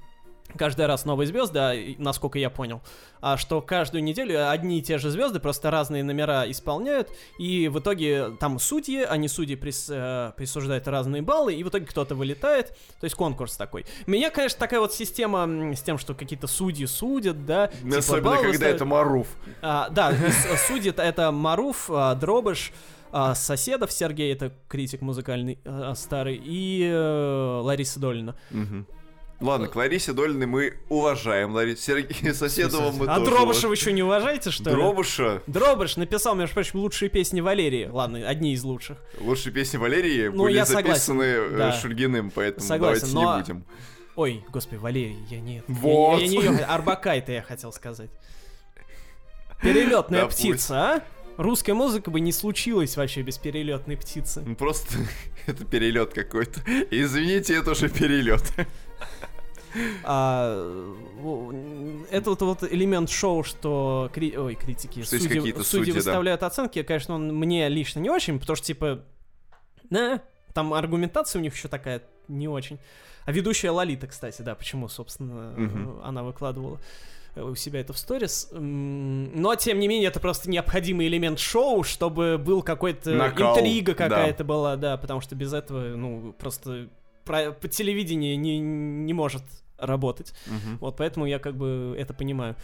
каждый раз новые звезды, а, насколько я понял, а что каждую неделю одни и те же звезды просто разные номера исполняют, и в итоге там судьи, они судьи прис- э, присуждают разные баллы, и в итоге кто-то вылетает, то есть конкурс такой. Меня, конечно, такая вот система с тем, что какие-то судьи судят, да, типа Особенно, когда ставят. это Маруф. А, да, судит это Маруф, а, Дробыш, а, Соседов Сергей, это критик музыкальный а, старый, и э, Лариса Долина. Ладно, к Ларисе Долиной мы уважаем. Ларису Сергея Соседова мы а тоже Дробыша вы еще не уважаете, что ли? Дробыша. Дробыш написал, между прочим, лучшие песни Валерии. Ладно, одни из лучших. Лучшие песни Валерии Ну, были я записаны э, да. Шульгиным, поэтому Согласен, давайте но- не будем. Ой, господи, Валерий, я нет. Я- Вот. Я, не Арбакайте, я хотел сказать. Перелетная Да пусть. птица, а? Русская музыка бы не случилась вообще без перелетной птицы. Ну, Просто это перелет какой-то. Извините, это уже перелет. А, это вот, вот элемент шоу, что кри- ой, критики, Что судьи, судьи судьи, да. выставляют оценки, конечно, он мне лично не очень, потому что, типа, да, там аргументация у них еще такая не очень. А ведущая Лолита, кстати, да, почему, собственно, э, она выкладывала э, у себя это в сторис. Но, тем не менее, это просто необходимый элемент шоу, чтобы был какой-то Накал, интрига да. какая-то была, да, потому что без этого, ну, просто про- по телевидению не, не может работать. Мгм. Вот поэтому я как бы это понимаю.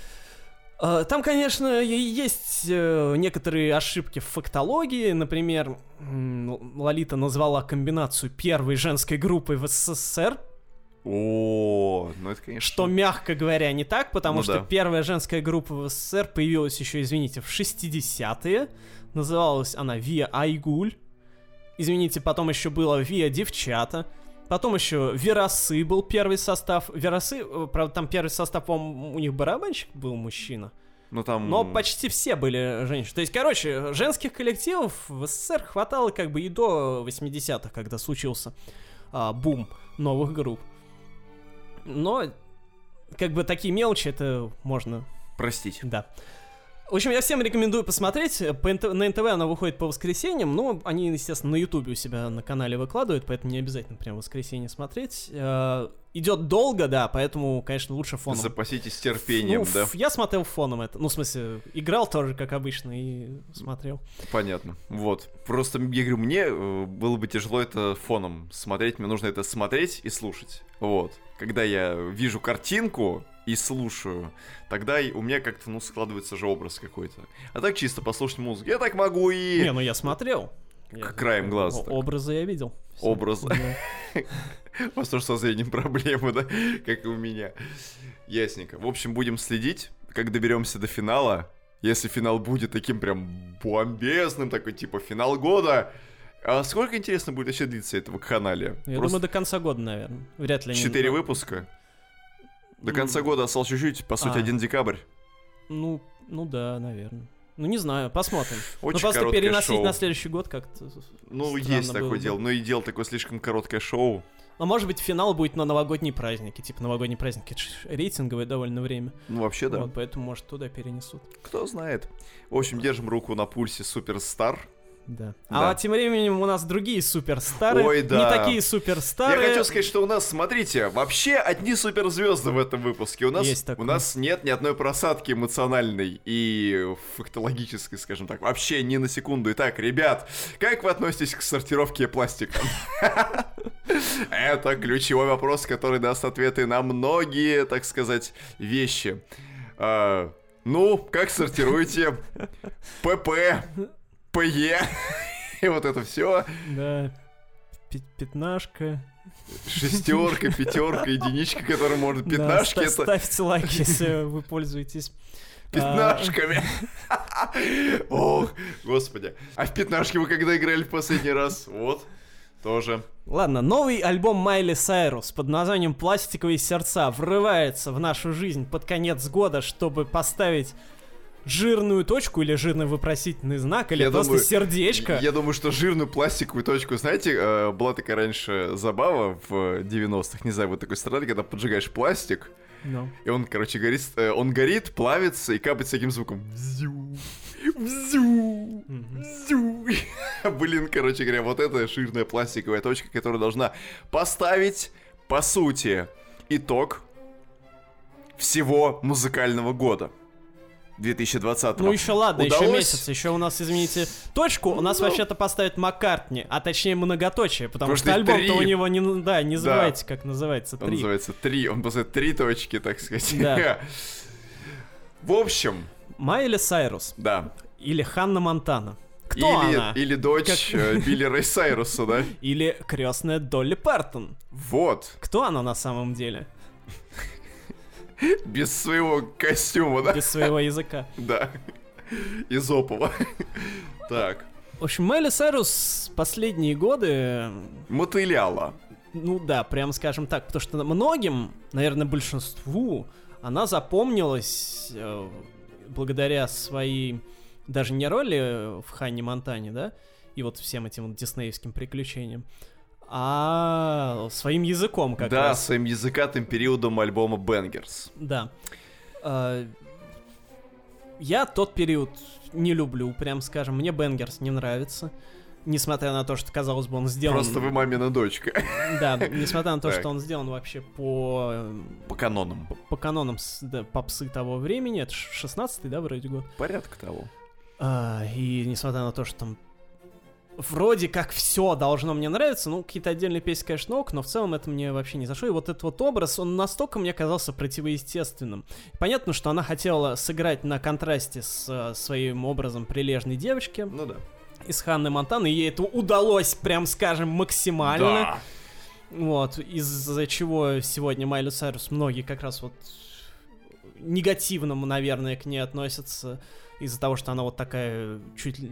А, Там, конечно, есть э, некоторые ошибки в фактологии. Например, Лолита назвала комбинацию первой женской группы в СССР, О, ну это, конечно... что, мягко говоря, не так, потому Ну что да. первая женская группа в СССР появилась еще, извините, в 60-е. Называлась она Виа Айгуль. Извините, потом еще было Виа Девчата. Потом еще Верасы был первый состав. Верасы, э, правда, там первый состав, по-моему, у них барабанщик был мужчина. Ну там... Но почти все были женщины. То есть, короче, женских коллективов в СССР хватало как бы и до 80-х, когда случился а, бум новых групп. Но, как бы, такие мелочи, это можно, Простите. да. В общем, я всем рекомендую посмотреть. На НТВ она выходит по воскресеньям, но они, естественно, на Ютубе у себя на канале выкладывают, поэтому не обязательно прям в воскресенье смотреть. Э, идет долго, да, поэтому, конечно, лучше фоном. Запаситесь терпением, Ну, да? Я смотрел фоном это. Ну, в смысле, играл тоже, как обычно, и смотрел. Понятно. Вот. Просто, я говорю, мне э, было бы тяжело это фоном смотреть. Мне нужно это смотреть и слушать. Вот. Когда я вижу картинку и слушаю, тогда у меня как-то, ну, складывается же образ какой-то. А так чисто послушать музыку. Я так могу и... Не, ну я смотрел. Я- краем глаза. Образы я видел. Всё. Образы. У вас тоже со зрением проблемы, да? Как и у меня. Ясненько. В общем, будем следить, как доберемся до финала. Если финал будет таким прям бомбезным, такой типа финал года. А сколько, интересно, будет еще длиться этого канале? Я думаю, до конца года, наверное. Вряд ли Четыре выпуска. До конца года осталось чуть-чуть, по сути, А. 1 декабрь. Ну, ну да, наверное. Ну, не знаю, посмотрим. Очень ну, просто переносить шоу. на следующий год как-то... Ну, есть было такое бы. дело. Но и дело такое слишком короткое шоу. А может быть, финал будет на новогодние праздники. Типа, новогодние праздники, рейтинговое довольно время. Ну, вообще, да. Вот, поэтому, может, туда перенесут. Кто знает. В общем, держим руку на пульсе Суперстар. Да. Да. А тем временем у нас другие суперстары. Ой, да. Не такие суперстары. Я хочу сказать, что у нас, смотрите, вообще одни суперзвезды в этом выпуске. У нас, Есть такое. у нас нет ни одной просадки эмоциональной и фактологической, скажем так. Вообще ни на секунду. Итак, ребят, как вы относитесь к сортировке пластика? Это ключевой вопрос, который даст ответы на многие, так сказать, вещи. А, Ну, как сортируете? ПП, ПЕ и вот это все. Да. Пятнашка. Шестерка, пятерка, единичка, которая может Да, пятнашки, ста- это Ставьте лайк, если вы пользуетесь. пятнашками. Ох, господи. А в пятнашки вы когда играли в последний раз? Вот, тоже. Ладно, новый альбом Майли Сайрус под названием «Пластиковые сердца» врывается в нашу жизнь под конец года, чтобы поставить жирную точку или жирный вопросительный знак, или Я просто думаю, сердечко. Я думаю, что жирную пластиковую точку, знаете, э, была такая раньше забава в 90-х, не знаю, вот такой страны, когда поджигаешь пластик, Ну. и он, короче, горит, э, он горит, плавится и капает с таким звуком. Взю, взю, Мгм. Зю. Блин, короче говоря, вот это жирная пластиковая точка, которая должна поставить, по сути, итог всего музыкального года. 2020 Ну еще ладно, еще Удалось? месяц, еще у нас, извините, точку, у нас Ну. вообще-то поставит Маккартни, а точнее многоточие, потому Потому что что альбом-то у него не, да, не Да. забывайте, как называется, Он три. называется три, он поставит три точки, так сказать. Да. В общем, Майли Сайрус да. или Ханна Монтана. Кто или, она? или дочь э, Билли Рэй Сайруса, да? Или крестная Долли Партон. Вот. Кто она на самом деле? Без своего костюма, да? Без своего языка. Да. Изопова. Так. В общем, Майли Сайрус последние годы, Мотыляла. ну да, прям скажем так, потому что многим, наверное, большинству, она запомнилась э, благодаря своей, даже не роли в Ханне Монтане, да, и вот всем этим вот диснеевским приключениям, а своим языком как да, раз. своим языкатым периодом альбома Bangers. Да. А, Я тот период не люблю, прям скажем. Мне Бенгерс не нравится. Несмотря на то, что, казалось бы, он сделан... Просто вы мамина дочка. Да, несмотря на то, Так. что он сделан вообще по, По канонам. по канонам да, попсы того времени. Это ж 16-й, да, вроде год. Порядка того. А, и несмотря на то, что там вроде как все должно мне нравиться, ну, какие-то отдельные песни, конечно, ок, но в целом это мне вообще не зашло. И вот этот вот образ, он настолько мне казался противоестественным. Понятно, что она хотела сыграть на контрасте с э, своим образом прилежной девочки Ну да. из Ханны Монтаны, и ей это удалось, прям скажем, максимально. Вот, из-за чего сегодня Майли Сайрус многие как раз вот негативно, наверное, к ней относятся из-за того, что она вот такая чуть ли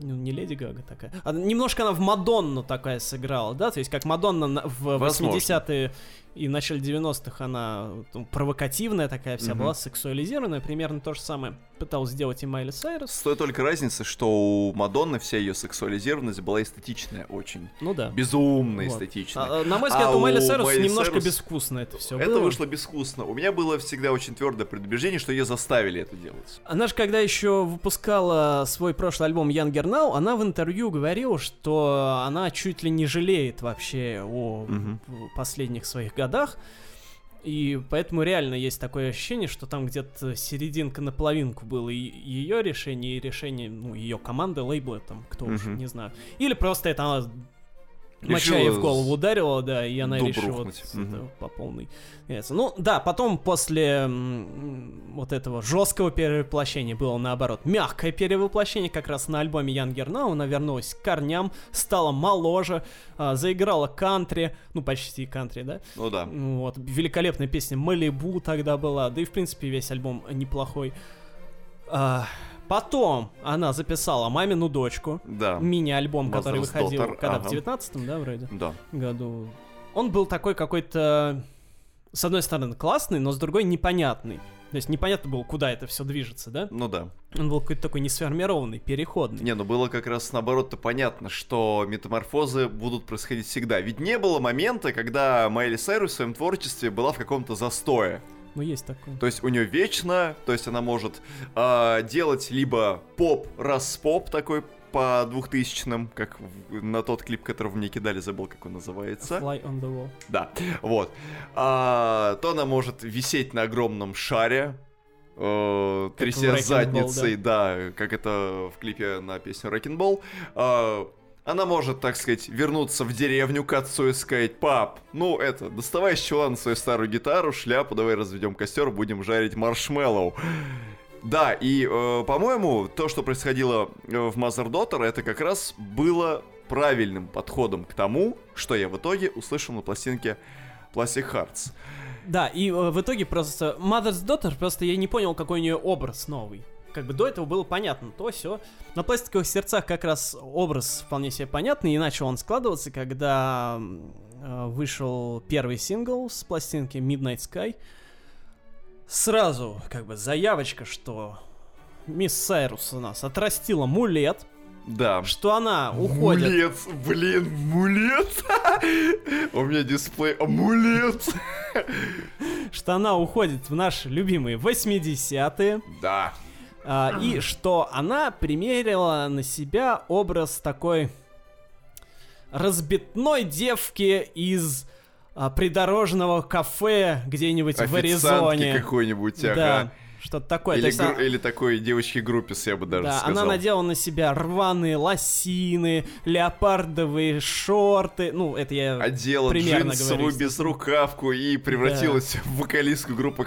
ну, не Леди Гага такая. А немножко она в Мадонну такая сыграла, да? То есть как Мадонна на- в Возможно. 80-е и начале 90-х она ну, провокативная такая вся Мгм. была, сексуализированная. Примерно то же самое пыталась сделать и Майли Сайрус. С той только разницы, что у Мадонны вся ее сексуализированность была эстетичная очень. Ну да. Безумно Вот. эстетичная. А, на мой взгляд, А у Майли Сайрус Майли немножко Сайрус безвкусно это все Это было. вышло безвкусно. У меня было всегда очень твердое предубеждение, что ее заставили это делать. Она же, когда еще выпускала свой прошлый альбом Younger Now, она в интервью говорила, что она чуть ли не жалеет вообще о Мгм. последних своих годах. И поэтому реально есть такое ощущение, что там где-то серединка на половинку было и ее решение, и решение, ну, ее команды, лейбла, там, кто уж, не знаю. Или просто это она моча ей в голову ударила, да, и она решила вот это по полной. Ну, да, потом после вот этого жесткого перевоплощения было наоборот мягкое перевоплощение, как раз на альбоме Younger Now она вернулась к корням, стала моложе, а, заиграла кантри, ну, почти кантри, да, Ну да. вот, великолепная песня «Малибу» тогда была, да и, в принципе, весь альбом неплохой. Потом она записала «Мамину дочку», Да. мини-альбом, который выходил Daughter, когда, ага. в 19-м, да, вроде, Да. году. Он был такой какой-то, с одной стороны, классный, но с другой непонятный. То есть непонятно было, куда это все движется, да? Ну да. Он был какой-то такой несформированный, переходный. Не, ну было как раз наоборот-то понятно, что метаморфозы будут происходить всегда. Ведь не было момента, когда Майли Сайрус в своем творчестве была в каком-то застое. Ну, есть такое. То есть у нее вечно, то есть она может а, делать либо поп, раз поп такой по двухтысячным, как на тот клип, который мне кидали, забыл, как он называется. Fly on the wall. Да, вот. А, то она может висеть на огромном шаре, э, тряся Wrecking Ball, задницей, да. как это в клипе на песню Wrecking Ball. Она может, так сказать, вернуться в деревню к отцу и сказать, пап, ну это, доставай из чулана свою старую гитару, шляпу, давай разведем костер, будем жарить маршмеллоу. Да, и, э, по-моему, то, что происходило э, в Mother Daughter, это как раз было правильным подходом к тому, что я в итоге услышал на пластинке Plastic Hearts. Да, и э, в итоге просто Mother's Daughter, просто я не понял, какой у нее образ новый. Как бы до этого было понятно, то все. На пластиковых сердцах как раз образ вполне себе понятный, и начал он складываться, когда э, вышел первый сингл с пластинки Midnight Sky. Сразу, как бы, заявочка, что мисс Сайрус у нас отрастила мулет, Да. что она уходит. Мулет, блин, мулет. У меня дисплей, а мулет. Что она уходит в наши любимые 80-е. Да. А, и что она примерила на себя образ такой разбитной девки из а, придорожного кафе где-нибудь в Аризоне. какой-нибудь, Да, ага. что-то такое. То Или, есть гру- она- или такой девочки-группис, я бы даже да, сказал. она надела на себя рваные лосины, леопардовые шорты. Ну, это я... Одела примерно джинсовую говорю, безрукавку и превратилась в вокалистку группы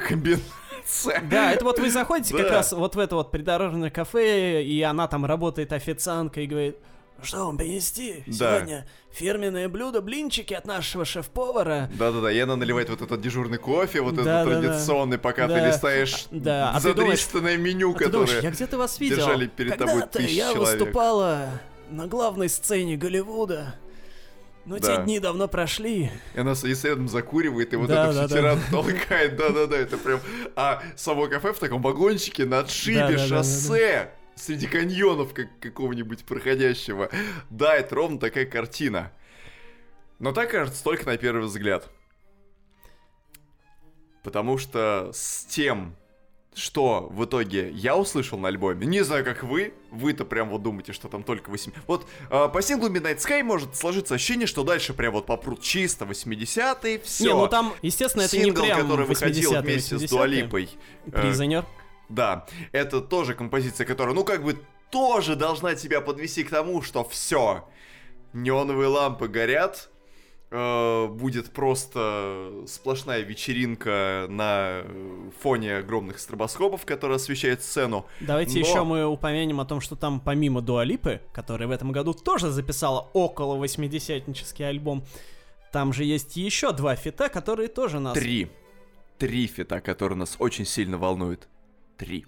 комбинация. Да, это вот вы заходите как раз вот в это вот придорожное кафе, и она там работает официанткой и говорит, что вам принести? Да. Сегодня фирменное блюдо, блинчики от нашего шеф-повара. Да-да-да, и она наливает вот этот дежурный кофе, вот Да, этот да, да. традиционный, пока ты Да. листаешь Да, а ты думаешь- задристанное меню, А ты думаешь, которое... я где-то вас видел? держали перед тобой Когда-то тысячи я человек. выступала на главной сцене Голливуда. Но Да. те дни давно прошли. И она садится рядом, закуривает, и вот Да, это да, все да. тиран толкает. Да-да-да, это прям... А само кафе в таком вагончике на отшибе Да, да, да, да, шоссе. Среди каньонов как какого-нибудь проходящего. Да, это ровно такая картина. Но так кажется только на первый взгляд. Потому что с тем, что в итоге я услышал на альбоме, не знаю, как вы, вы-то прям вот думаете, что там только 8... Вот а, по синглу Midnight Sky может сложиться ощущение, что дальше прям вот попрут чисто 80-е, все. Не, ну там, естественно, это не Сингл, прям который выходил 80-е, вместе с 80-е. Дуалипой. э, Призонер. да, это тоже композиция, которая, ну, как бы тоже должна тебя подвести к тому, что все, неоновые лампы горят, э, будет просто сплошная вечеринка на э, фоне огромных стробоскопов, которые освещают сцену. Давайте Но- еще мы упомянем о том, что там помимо Дуалипы, которая в этом году тоже записала около 80-нический альбом, там же есть еще два фита, которые тоже нас... Три. Три фита, которые нас очень сильно волнуют. Три.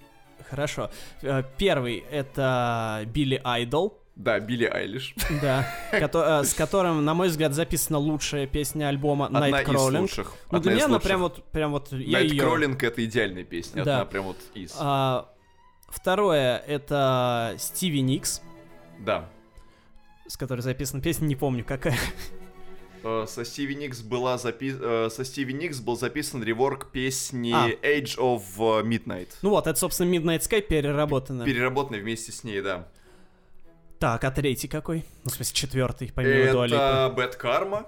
Хорошо. Э, Первый — это Билли Айдол, Да, Билли Айлиш. да, кото- э, с которым, на мой взгляд, записана лучшая песня альбома Одна из Nightcrawling. лучших. Ну, Одна для из меня она лучших. прям вот, прям вот, я ее... Nightcrawling это идеальная песня. Да. Одна прям вот из. А, Второе — это Стиви Никс, Да. с которой записана песня, не помню какая. Э, Со Стиви Никс была запи... э, со Стиви Никс был записан реворк песни А. Age of э, Midnight. Ну вот, это, собственно, Midnight Sky переработанная. Переработанный вместе с ней, да. Так, а третий какой? Ну, в смысле, четвертый, помимо Дуалипы. Это Bad Karma.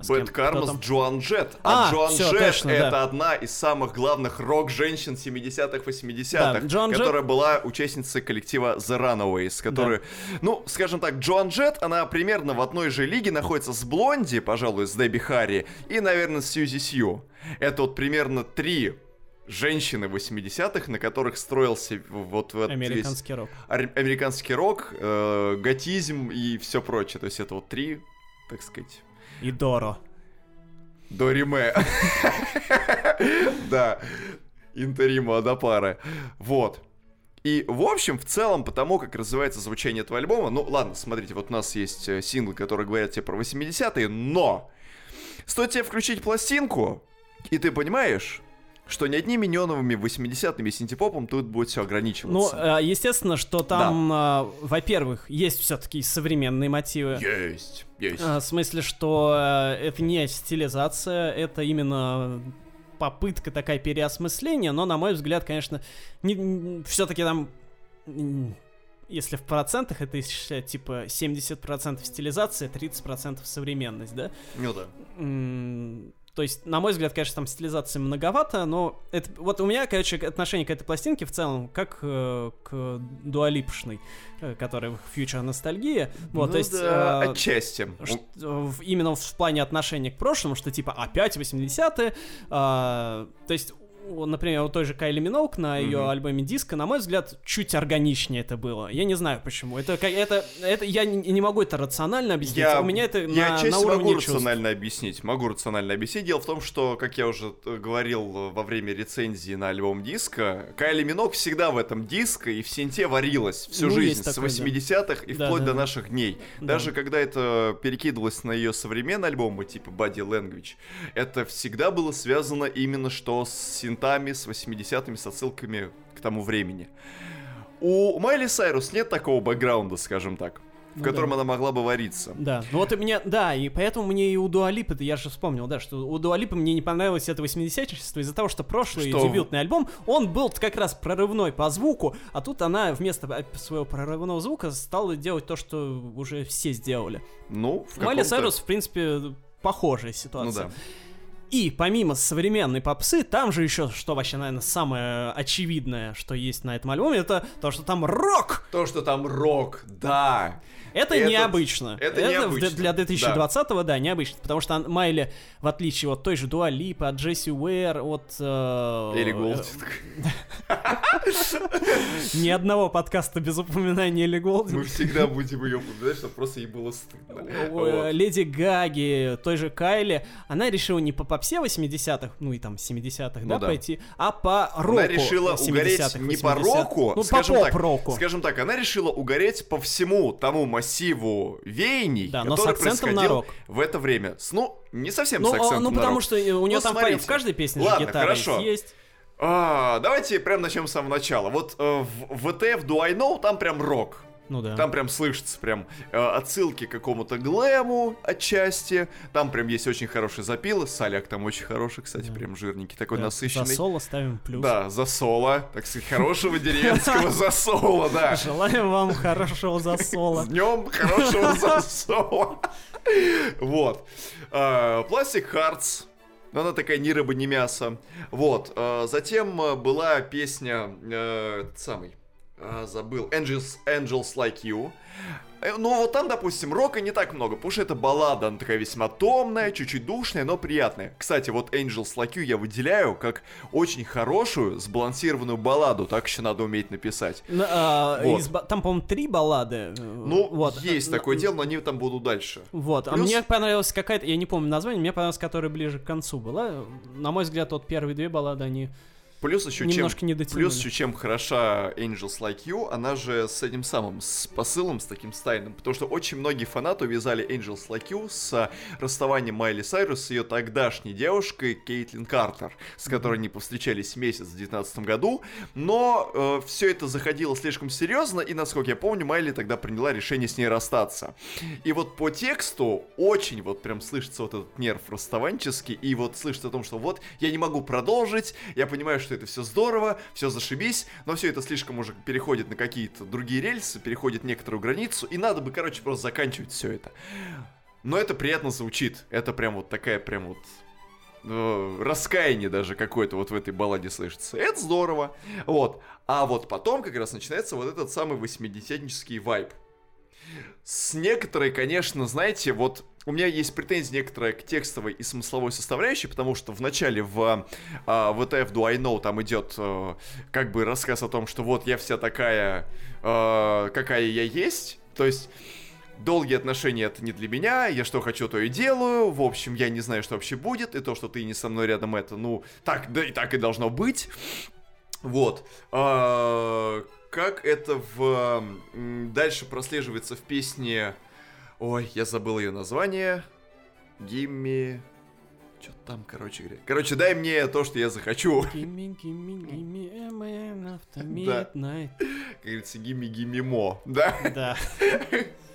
С кем? Бэт Карма с? Джоан Джет. А, А, Джоан всё, Джет точно, это да. одна из самых главных рок-женщин 70-х, 80-х, Да, Джоан Джет- которая была участницей коллектива The Runaways, который, ну, скажем так, Джоан Джет, она примерно в одной же лиге находится с Блонди, пожалуй, с Дебби Харри, и, наверное, с Сьюзи Сью. Это вот примерно три женщины 80-х, на которых строился вот в этот весь Американский рок. ар- американский рок, э, готизм и все прочее. То есть это вот три, так сказать, И Доро. до Риме. Да. Интерима до пары. Вот. И, в общем, в целом, потому как развивается звучание этого альбома, ну, ладно, смотрите, вот у нас есть э, синглы, которые говорят тебе про 80-е, но стоит тебе включить пластинку, и ты понимаешь, что не одними неоновыми 80-ми синтепопом тут будет все Ну, ограничиваться. э, естественно, что там, э, во-первых, есть все-таки современные мотивы. есть, есть. Э, В смысле, что это не стилизация, это именно попытка такая переосмысления, но, на мой взгляд, конечно, все-таки там, если в процентах это считать, типа 70% стилизация, 30% современность, да? Ну да. То есть, на мой взгляд, конечно, там стилизации многовато, но это, вот у меня, короче, отношение к этой пластинке в целом как э, к дуалипшной, э, которая в Future Ностальгия. Вот, Ну то есть... да, э, отчасти. Ш- в- именно в плане отношения к прошлому, что типа опять 80-е. а, то есть, например, у той же Кайли Миноук на ее Мгм. альбоме Диско, на мой взгляд, чуть органичнее это было. Я не знаю почему. Это, это, это я не, могу это рационально объяснить. Я, у меня это я на, на уровне могу чувств. рационально объяснить. Могу рационально объяснить. Дело в том, что, как я уже говорил э, во время рецензии на альбом диска, Кайли Минок всегда в этом диско и в синте варилась всю Ну, жизнь с такое, да. 80-х и Да, вплоть да, до да. наших дней. Да. Даже когда это перекидывалось на ее современные альбомы, типа Body Language, это всегда было связано именно что с синтами, с 80-ми, с отсылками к тому времени. У Майли Сайрус нет такого бэкграунда, скажем так, в Ну котором да. она могла бы вариться. Да, ну вот и мне, да, и поэтому мне и у Дуалипы, я же вспомнил, да, что у Дуалипы мне не понравилось это 80-чество из-за того, что прошлый Что? дебютный альбом, он был как раз прорывной по звуку, а тут она вместо своего прорывного звука стала делать то, что уже все сделали. Ну, в Майли Сайрус, в принципе, похожая Ну ситуация. да. И помимо современной попсы, там же еще, что вообще, наверное, самое очевидное, что есть на этом альбоме, это то, что там рок! То, что там рок, да. Это Этот- необычно. это необычно, Для 2020-го, да. необычно. Потому что Майли, в отличие от той же Дуа Липы, от Джесси Уэр, от... э, Элли э, Голдинг. Ни одного подкаста без упоминания Элли Голдинг. Мы всегда будем ее упоминать, чтобы просто ей было стыдно. Э. Леди Гаги, той же Кайли, она решила не по попсе 80-х, ну и там 70-х, Ну да, пойти, а по року Она решила 70-х, угореть не по 80-х. року, ну скажем так, скажем так, она решила угореть по всему тому массиву веяний, Да, который на происходил в это время. Ну, не совсем Ну, с а, акцентом ну на потому рок. что у нее Ну, там смотрите. в каждой песне Ладно, гитара хорошо. есть. А, давайте прям начнем с самого начала. Вот э, в ВТФ Do I Know там прям рок. Ну да. Там прям слышится прям э, отсылки к какому-то глэму отчасти. Там прям есть очень хорошие запилы. Соляк там очень хороший, кстати, Да. прям жирненький, такой Да, насыщенный. За соло ставим плюс. Да, за соло, так сказать, хорошего деревенского за соло, да. Желаем вам хорошего засола. С днем хорошего засола. Вот. Пластик Hearts. Она такая ни рыба, ни мясо. Вот. э, Затем э, была песня, э, этот самый, э, забыл, Angels, Angels Like You. Э, Ну, вот там, допустим, рока не так много, потому что это баллада, она такая весьма томная, чуть-чуть душная, но приятная. Кстати, вот Angels Like You я выделяю как очень хорошую, сбалансированную балладу, так еще надо уметь написать. Ну, а, Вот. из Там, по-моему, три баллады. э, Ну, вот. есть Э, такое э, дело, но они там будут дальше. Вот, а Плюс- мне понравилась какая-то, я не помню название, мне понравилась, которая ближе к концу была. На мой взгляд, вот первые две баллады, они Плюс еще немножко чем... не дотянули. Плюс еще чем хороша Angels Like You, она же с этим самым, с посылом, с таким стайным, потому что очень многие фанаты увязали Angels Like You с расставанием Майли Сайрус с ее тогдашней девушкой Кейтлин Картер, с которой они повстречались месяц в 2019 году, но все это заходило слишком серьезно, и, насколько я помню, Майли тогда приняла решение с ней расстаться. И вот по тексту очень вот прям слышится вот этот нерв расставанческий, и вот слышится о том, что вот я не могу продолжить, я понимаю, что это все здорово, все зашибись, но все это слишком уже переходит на какие-то другие рельсы, переходит некоторую границу, и надо бы, короче, просто заканчивать все это. но это приятно звучит. Это прям вот такая прям вот э, раскаяние даже какое-то вот в этой балладе слышится. Это здорово. Вот. А вот потом как раз начинается вот этот самый восьмидесятнический вайб. С некоторой, конечно, знаете, вот у меня есть претензии некоторые к текстовой и смысловой составляющей, потому что в начале в э, WTF Do I Know там идет э, как бы рассказ о том, что вот я вся такая, э, какая я есть. То есть долгие отношения это не для меня, я что хочу, то и делаю, в общем, я не знаю, что вообще будет, и то, что ты не со мной рядом, это, ну, так, да и так и должно быть. Вот. А, как это в... Дальше прослеживается в песне... Ой, я забыл ее название. Гимми... Что там, короче говоря. Короче, дай мне то, что я захочу. Gimme, gimme a man after midnight. Как говорится, гимми, гимми, мо. Да? Да.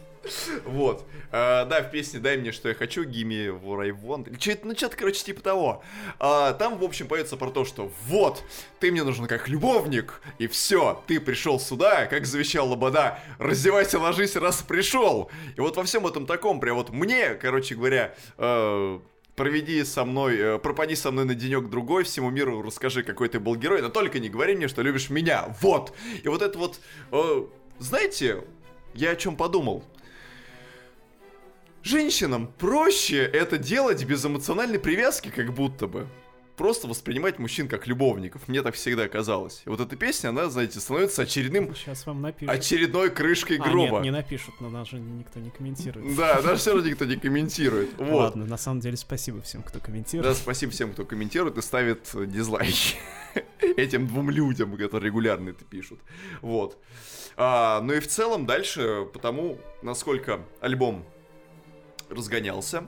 Вот. А, да, в песне «Дай мне, что я хочу», «Gimme what I want». Че-то, ну, что-то, короче, типа того. А, там, в общем, поется про то, что вот, ты мне нужен как любовник, и все, ты пришел сюда, как завещал Лобода, раздевайся, ложись, раз пришел. И вот во всем этом таком, прям вот мне, короче говоря, э, проведи со мной, э, пропади со мной на денек другой, всему миру расскажи, какой ты был герой, но только не говори мне, что любишь меня. Вот. И вот это вот, э, знаете, я о чем подумал. Женщинам проще это делать без эмоциональной привязки, как будто бы. Просто воспринимать мужчин как любовников. Мне так всегда казалось. И вот эта песня, она, знаете, становится очередным... Сейчас вам напишут. Очередной крышкой А, гроба. нет, не напишут, но нас же никто не комментирует. Да, даже все равно никто не комментирует. Вот. Ладно, на самом деле спасибо всем, кто комментирует. Да, спасибо всем, кто комментирует и ставит э, дизлайки. Этим двум людям, которые регулярно это пишут. Вот. А, ну и в целом дальше, потому насколько альбом разгонялся,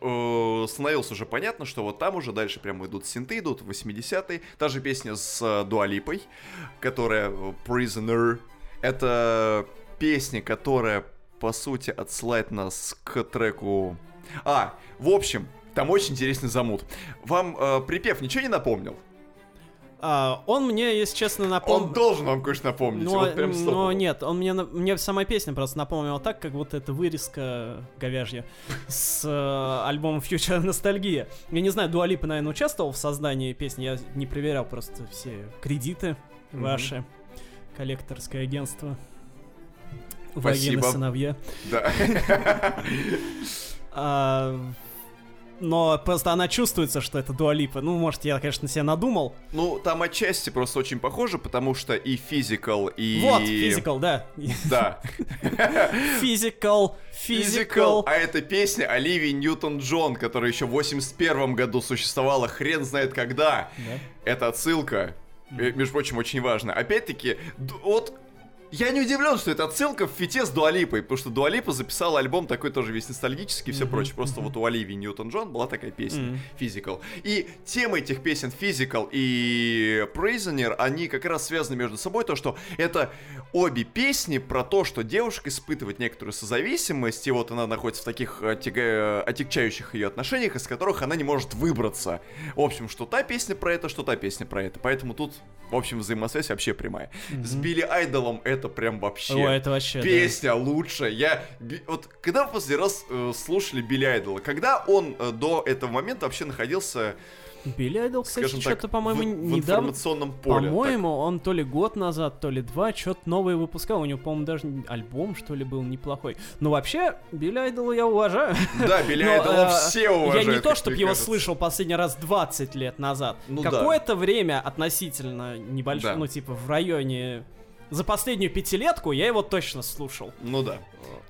э, становилось уже понятно, что вот там уже дальше прямо идут синты, идут 80-е. Та же песня с э, Дуалипой, которая э, Prisoner. Это песня, которая, по сути, отсылает нас к треку... А, в общем, там очень интересный замут. Вам э, припев ничего не напомнил? А, он мне, если честно, Он напомнил... должен вам, конечно, напомнить. Но, вот прям но стопово. нет, он мне, мне сама песня просто напомнила так, как будто это вырезка говяжья с э, альбома Future Ностальгия. Я не знаю, Дуалипа, наверное, участвовал в создании песни, я не проверял просто все кредиты ваши, коллекторское агентство. Спасибо. Вагины сыновья. Да. Но просто она чувствуется, что это Дуалипа. Ну, может, я, конечно, себе надумал. Ну, там отчасти просто очень похоже, потому что и физикал, и... Вот, физикал, да. Да. Физикал, физикал. А это песня Оливии Ньютон-Джон, которая еще в 81 году существовала хрен знает когда. Да. Это отсылка. э, Между прочим, очень важно. Опять-таки, вот я не удивлен, что это отсылка в фите с Дуалипой, потому что Дуалипа записала альбом такой тоже весь ностальгический и все Мгм, прочее. Просто вот у Оливии Ньютон-Джон была такая песня. Physical. И темы этих песен Physical и Prisoner, они как раз связаны между собой, то, что это обе песни про то, что девушка испытывает некоторую созависимость, и вот она находится в таких отяга- отягчающих ее отношениях, из которых она не может выбраться. В общем, что та песня про это, что та песня про это. Поэтому тут, в общем, взаимосвязь вообще прямая. С Мгм. Билли Айдолом это прям вообще... О, это вообще, да. Песня лучшая. Я вот когда вы последний раз э, слушали Билли Айдола, когда он э, до этого момента вообще находился, Билли Айдол, кстати, так, что-то, по-моему, в, в информационном поле? По-моему, он то ли год назад, то ли два, что-то новое выпускал. У него, по-моему, даже альбом, что ли, был неплохой. Но вообще, Билли Айдола я уважаю. Так, да, Билли Айдола э, все уважают. Я не то, чтобы его слышал последний раз 20 лет назад. Ну да. Какое-то время относительно небольшое, Да. ну, типа, в районе... За последнюю пятилетку я его точно слушал. Ну да.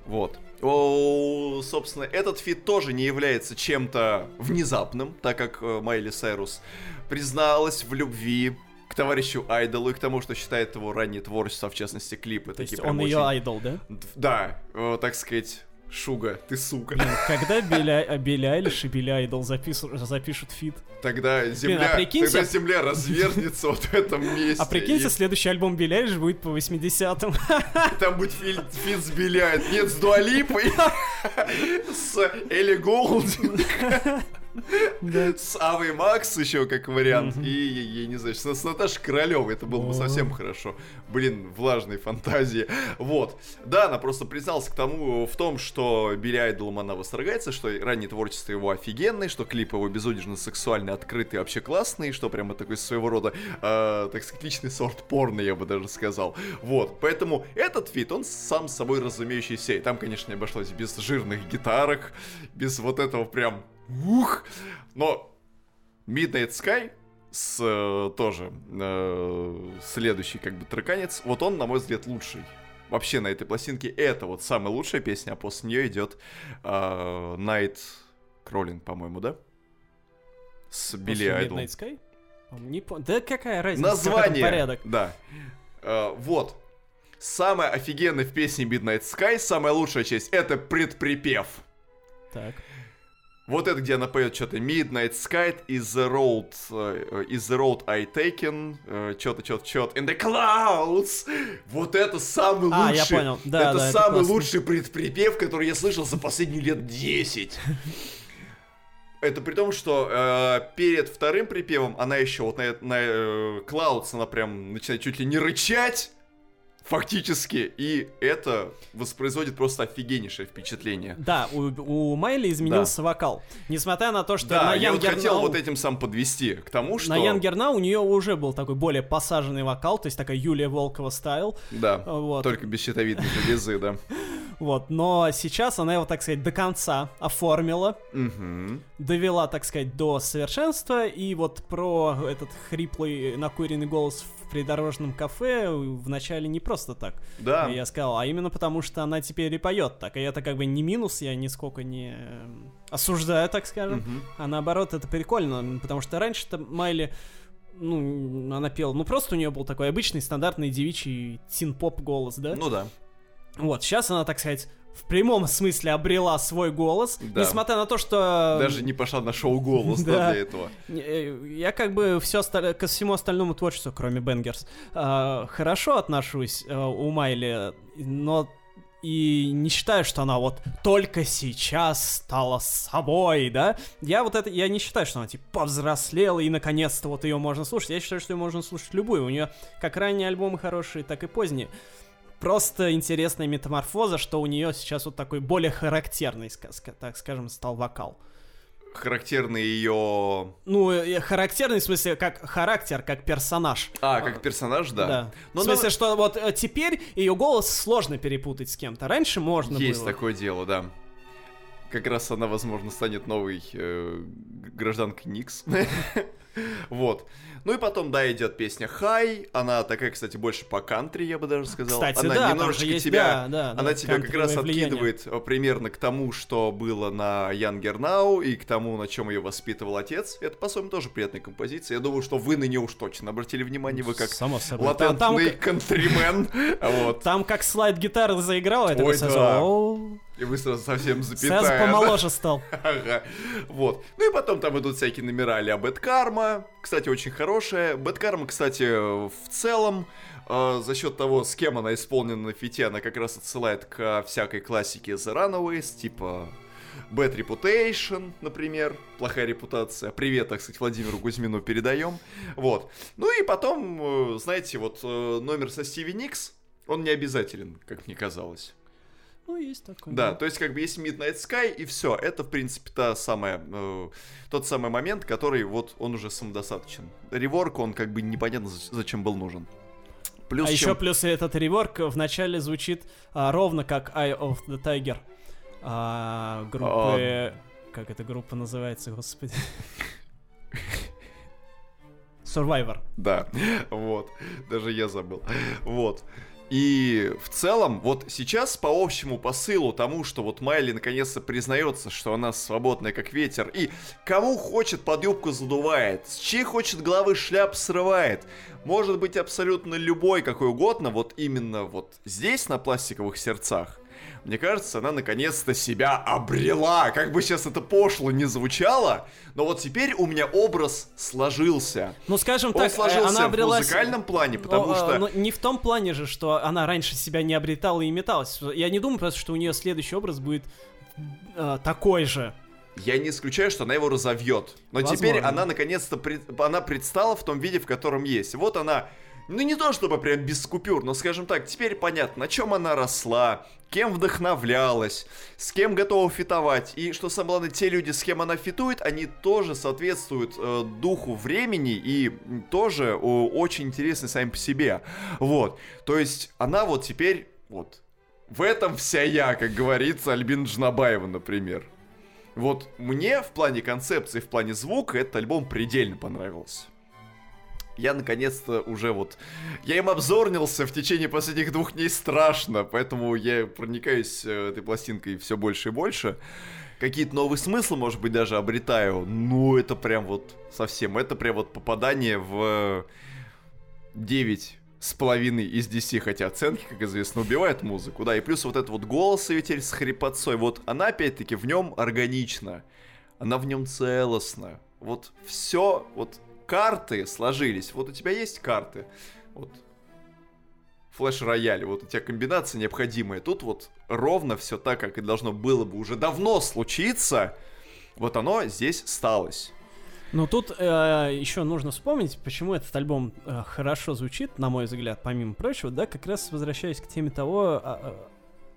Вот. О, собственно, этот фит тоже не является чем-то внезапным, так как э, Майли Сайрус призналась в любви к товарищу Айдолу и к тому, что считает его раннее творчество, в частности, клипы. То есть он ее очень- айдол, да? Да, э, так сказать, Шуга, ты сука. Блин, когда Билли, а, Билли Айлиш и Билли Айдол запису- запишут фит? Тогда земля, а прикиньте- тогда земля развернется вот в этом месте. А прикиньте, и следующий альбом Билли Айлиш будет по 80-м. там будет фильм Фит с Ай- Нет, с Дуалипой. С Элли Голдинг. С Авой Макс еще как вариант. И, я не знаю, с Наташей Королевой. Это было бы совсем хорошо. Блин, влажной фантазии. Вот. Да, она просто призналась к тому, в том, что Билли Айдолом она восторгается, что раннее творчество его офигенное, что клип его безудержно сексуальный, открытый, вообще классный, что прямо такой своего рода, э, так сказать, личный сорт порно, я бы даже сказал. Вот. Поэтому этот фит, он сам собой разумеющийся. И там, конечно, не обошлось без жирных гитарок, без вот этого прям ух. Но Midnight Sky с, э, тоже э, следующий как бы треканец, вот он, на мой взгляд, лучший. Вообще на этой пластинке это вот самая лучшая песня, а после нее идет э, Night Crawling, по-моему, да? С Билли Айдл. Midnight Sky? Не по... Да какая разница? Название, порядок? да. Э, вот. Самая офигенная в песне Midnight Sky, самая лучшая часть, это предприпев. Так. Вот это, где она поет что-то Midnight Sky is the road, uh, is the road I taken, uh, что-то, что-то, что-то, in the clouds. Вот это самый А, лучший, я понял. Да, это да, это самый классно. лучший предприпев, который я слышал за последние лет 10. Это при том, что э, перед вторым припевом она еще вот на, на э, Clouds она прям начинает чуть ли не рычать, фактически, и это воспроизводит просто офигеннейшее впечатление. Да, у, у Майли изменился вокал. Несмотря на то, что Да, на я вот Younger хотел вот этим сам подвести к тому, что... На Younger Now у нее уже был такой более посаженный вокал, то есть такая Юлия Волкова стайл. Да, Вот. только без щитовидной железы, да. Вот, но сейчас она его, так сказать, до конца оформила, Мгм. довела, так сказать, до совершенства, и вот про этот хриплый накуренный голос придорожном кафе вначале не просто так. Да, Я сказал, а именно потому, что она теперь и поет так. И это как бы не минус, я нисколько не э, осуждаю, так скажем. Мгм. А наоборот, это прикольно, потому что раньше-то Майли, ну, она пела, ну просто у нее был такой обычный стандартный девичий тин-поп голос, да? ну да. Вот, сейчас она, так сказать, в прямом смысле обрела свой голос, Да. несмотря на то, что... Даже не пошла на шоу «Голос» да, для этого. э, Я как бы все ко всему остальному творчеству, кроме Бенгерс, э, хорошо отношусь э, у Майли, но и не считаю, что она вот только сейчас стала собой, да? Я вот это, я не считаю, что она типа повзрослела и наконец-то вот ее можно слушать. Я считаю, что ее можно слушать любую. У нее как ранние альбомы хорошие, так и поздние. Просто интересная метаморфоза, что у нее сейчас вот такой более характерный, так скажем, стал вокал. Характерный ее... Ну, э, характерный в смысле, как характер, как персонаж. А, как персонаж, да. Да. Но в смысле, что вот э, теперь ее голос сложно перепутать с кем-то. Раньше можно Есть было. такое дело, да. Как раз она, возможно, станет новой э, гражданкой Никс. Вот. Ну и потом, да, идет песня Хай. Она такая, кстати, больше по кантри, я бы даже сказал. Кстати, она да, там немножечко же есть, тебя, да, да, она тебя как раз влияние. откидывает э, примерно к тому, что было на Younger Now и к тому, на чем ее воспитывал отец. Это, по-своему, тоже приятная композиция. Я думаю, что вы на нее уж точно обратили внимание, вы как Само собой. Там, там, латентный кантримен. Вот. там как слайд гитары заиграл, это Ой, сразу. И вы сразу совсем сразу запятая. да? помоложе стал. Ага. Вот. Ну и потом там идут всякие номера а Bad Karma. Кстати, очень хорошая. Bad Karma, кстати, в целом, э, за счет того, с кем она исполнена на фите, она как раз отсылает к всякой классике The Runaways, типа Bad Reputation, например, плохая репутация. Привет, так сказать, Владимиру Кузьмину передаем. Вот. Ну и потом, э, знаете, вот э, номер со Стиви Никс, он не обязателен, как мне казалось. Ну, есть такое. Да, то есть как бы есть Midnight Sky и все. Это, в принципе, та самая, э, тот самый момент, который вот он уже самодостаточен. Реворк, он как бы непонятно за- зачем был нужен. Плюс а чем- еще плюс этот реворк в начале звучит а, ровно как Eye of the Tiger. А, группы... Как эта группа называется, господи? Survivor. Да, вот. Даже я забыл. Вот. И в целом, вот сейчас по общему посылу тому, что вот Майли наконец-то признается, что она свободная как ветер, и кому хочет под юбку задувает, с чьей хочет головы шляп срывает, может быть абсолютно любой, какой угодно, вот именно вот здесь, на пластиковых сердцах, мне кажется, она наконец-то себя обрела. Как бы сейчас это пошло не звучало, но вот теперь у меня образ сложился. Ну, скажем Он так, э, сложился она в обрелась... музыкальном плане, потому Но, а, что... но не в том плане же, что она раньше себя не обретала и металась. Я не думаю просто, что у нее следующий образ будет э, такой же. я не исключаю, что она его разовьет. Но Возможно. теперь она наконец-то пред- она предстала в том виде, в котором есть. Вот она, ну не то чтобы прям без купюр, но скажем так, теперь понятно, на чем она росла, кем вдохновлялась, с кем готова фитовать. И что самое главное, те люди, с кем она фитует, они тоже соответствуют э, духу времени и тоже э, очень интересны сами по себе. Вот. То есть она вот теперь вот в этом вся я, как говорится, Альбина Джнабаева, например. Вот мне в плане концепции, в плане звука этот альбом предельно понравился. Я наконец-то уже вот... Я им обзорнился в течение последних двух дней страшно, поэтому я проникаюсь э, этой пластинкой все больше и больше. Какие-то новые смыслы, может быть, даже обретаю. Ну, это прям вот совсем... Это прям вот попадание в 9 с половиной из 10, хотя оценки, как известно, убивают музыку, да, и плюс вот этот вот голос ее с хрипотцой, вот она опять-таки в нем органична, она в нем целостна, вот все, вот карты сложились, вот у тебя есть карты, вот. Флеш-рояль, вот у тебя комбинация необходимая, тут вот ровно все так, как и должно было бы уже давно случиться, вот оно здесь сталось. Ну тут э, еще нужно вспомнить, почему этот альбом э, хорошо звучит, на мой взгляд, помимо прочего, да, как раз возвращаясь к теме того, а,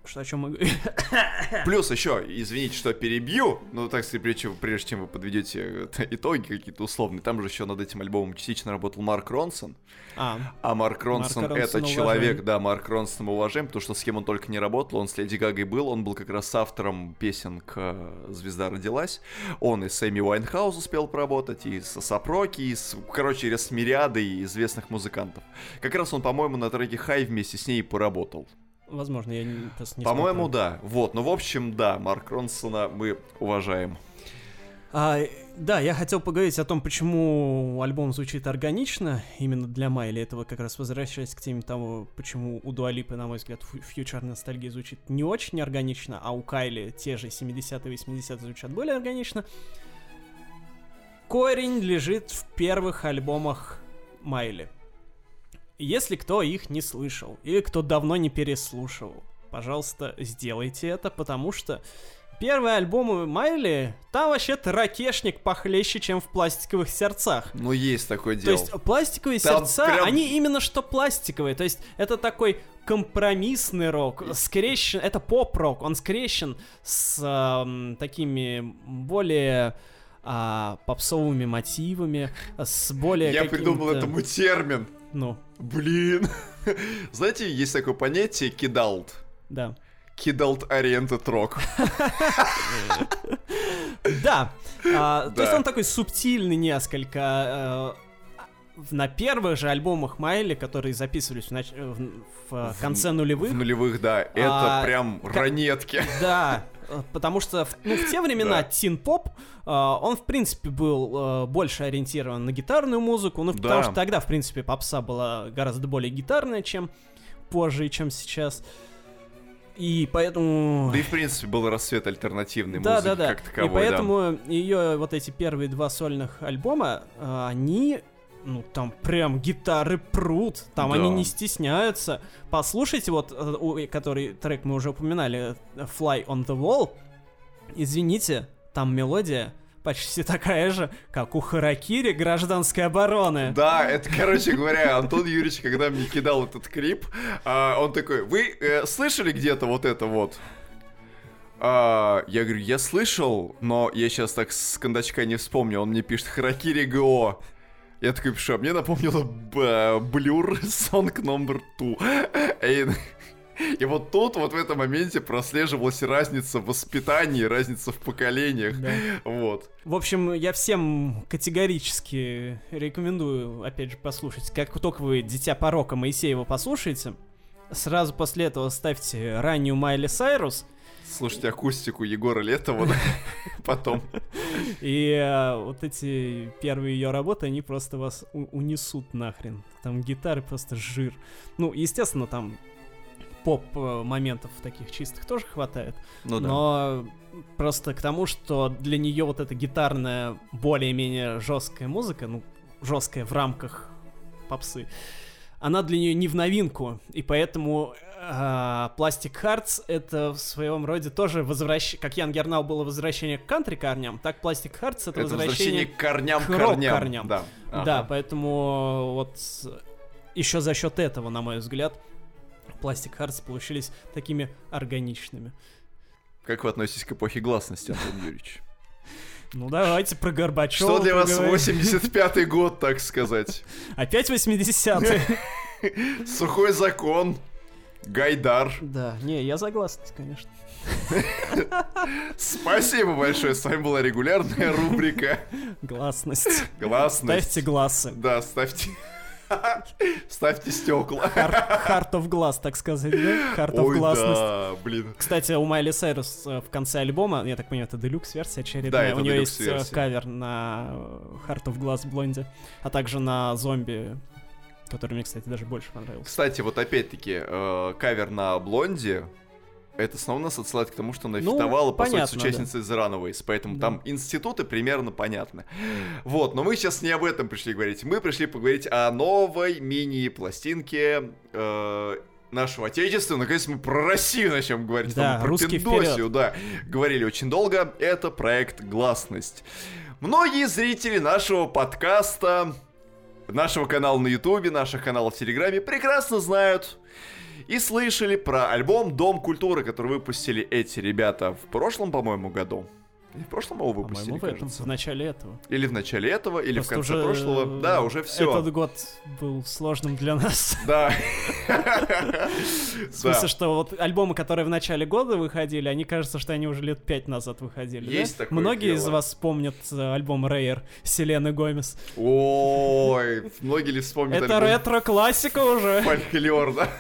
что о чем мы говорим. Плюс еще, извините, что перебью, но так сказать, прежде, чем- прежде чем вы подведете э, итоги какие-то условные, там же еще над этим альбомом частично работал Марк Ронсон, А, а Марк Ронсон Марка это Ронсона человек, уважаем. да, Марк Ронсон мы уважаем, потому что с кем он только не работал, он с Леди Гагой был, он был как раз автором песен к э, «Звезда родилась», он и с Эми Уайнхаус успел поработать, и с A$AP Rocky, и с, короче, с мириадой известных музыкантов. Как раз он, по-моему, на треке «Хай» вместе с ней и поработал. Возможно, я не, просто не По-моему, да. Вот, ну, в общем, да, Марк Ронсона мы уважаем. А, да, я хотел поговорить о том, почему альбом звучит органично именно для Майли. Этого как раз возвращаясь к теме того, почему у Дуа Липы, на мой взгляд, Future Nostalgia звучит не очень органично, а у Кайли те же 70-е 80-е звучат более органично. Корень лежит в первых альбомах Майли. Если кто их не слышал, или кто давно не переслушивал, пожалуйста, сделайте это, потому что первые альбомы Майли, там вообще-то ракешник похлеще, чем в пластиковых сердцах. Ну, есть такое То дело. есть пластиковые Там сердца, прям- они именно что пластиковые. То есть это такой компромиссный рок, скрещен, это поп-рок, он скрещен с ам, такими более а, попсовыми мотивами, с более Я придумал этому термин. Ну, Блин. Знаете, есть такое понятие кидалт. да. Кидалт oriented rock. Да, а, то есть он такой субтильный несколько. э, на первых же альбомах Майли, которые записывались в, нач- э, в- в конце нулевых, В нулевых, да. Это А, прям ранетки. Да, потому что ну, в те времена Да. тин-поп, э, он, в принципе, был э, больше ориентирован на гитарную музыку, ну, Да. потому что тогда, в принципе, попса была гораздо более гитарная, чем позже чем сейчас. И поэтому... Да и, в принципе, был рассвет альтернативной Да, музыки да, да. как таковой, и поэтому ее вот эти первые два сольных альбома, э, они, ну там прям гитары прут, там Да. они не стесняются. Послушайте вот, э, который трек мы уже упоминали, Fly on the Wall. Извините, там мелодия почти такая же, как у Харакири гражданской обороны. Да, это, короче говоря, Антон Юрьевич, когда мне кидал этот клип, а, он такой, вы э, слышали где-то вот это вот? А, я говорю, я слышал, но я сейчас так с кондачка не вспомню. Он мне пишет Харакири ГО. Я такой пишу, а мне напомнило Блюр Сонг номер 2. И, и вот тут, вот в этом моменте прослеживалась разница в воспитании, разница в поколениях. Да. Вот. В общем, я всем категорически рекомендую, опять же, послушать. Как только вы «Дитя порока» Моисеева послушаете, сразу после этого ставьте раннюю Майли Сайрус, Слушайте акустику Егора Летова потом. и э, вот эти первые ее работы, они просто вас унесут нахрен. Там гитары просто жир. Ну, естественно, там поп-моментов таких чистых тоже хватает. Ну да. Но просто к тому, что для нее вот эта гитарная, более-менее жесткая музыка, ну, жесткая в рамках попсы, она для нее не в новинку, и поэтому а, Plastic Hearts это в своем роде тоже возвращение, как Ян Гернау было возвращение к кантри корням, так Plastic Hearts это, Это возвращение, к корням к корням. рок-корням. Да. Да, Ага. поэтому вот еще за счет этого, на мой взгляд, Plastic Hearts получились такими органичными. Как вы относитесь к эпохе гласности, Антон Юрьевич? Ну давайте про Горбачева Что для вас поговорим. 85-й год, так сказать? Опять 80-е. Сухой закон, Гайдар. Да, не, я согласен, конечно. Спасибо большое, с вами была регулярная рубрика Гласность. «Гласность». Ставьте глазы. Да, ставьте... Ставьте стекла. Heart of Glass, так сказать, да? Heart of Ой, да, блин. Кстати, у Майли Сайрус э, в конце альбома, я так понимаю, это делюкс-версия очередная, у нее есть э, кавер на э, Heart of Glass Блонди, а также на Зомби, который мне, кстати, даже больше понравился. Кстати, вот опять-таки, э, кавер на Блонде, это снова нас отсылает к тому, что она Ну, фитовала, по сути, с понятно, участницей The Runaways, поэтому Да. там институты примерно понятны. Вот, но мы сейчас не об этом пришли говорить. Мы пришли поговорить о новой мини-пластинке э, нашего отечества. Наконец мы про Россию начнем говорить. Да, Там про Пиндосию, вперед. да. Говорили очень долго. Это проект «Гласность». Многие зрители нашего подкаста нашего канала на Ютубе, наших каналов в Телеграме прекрасно знают и слышали про альбом «Дом культуры», который выпустили эти ребята в прошлом, по-моему, году. Не в прошлом его выпустили, По-моему, в этом, кажется. в начале этого. Или в начале этого, или Просто в конце уже, прошлого. э, Да, уже все. Этот год был сложным для нас. Да. В смысле, что вот альбомы, которые в начале года выходили, они кажется, что они уже лет пять назад выходили. Есть такое Многие из вас помнят э, альбом Рейер Селены Гомес. Ой, многие ли вспомнят Это ретро-классика уже. Фольклор, да?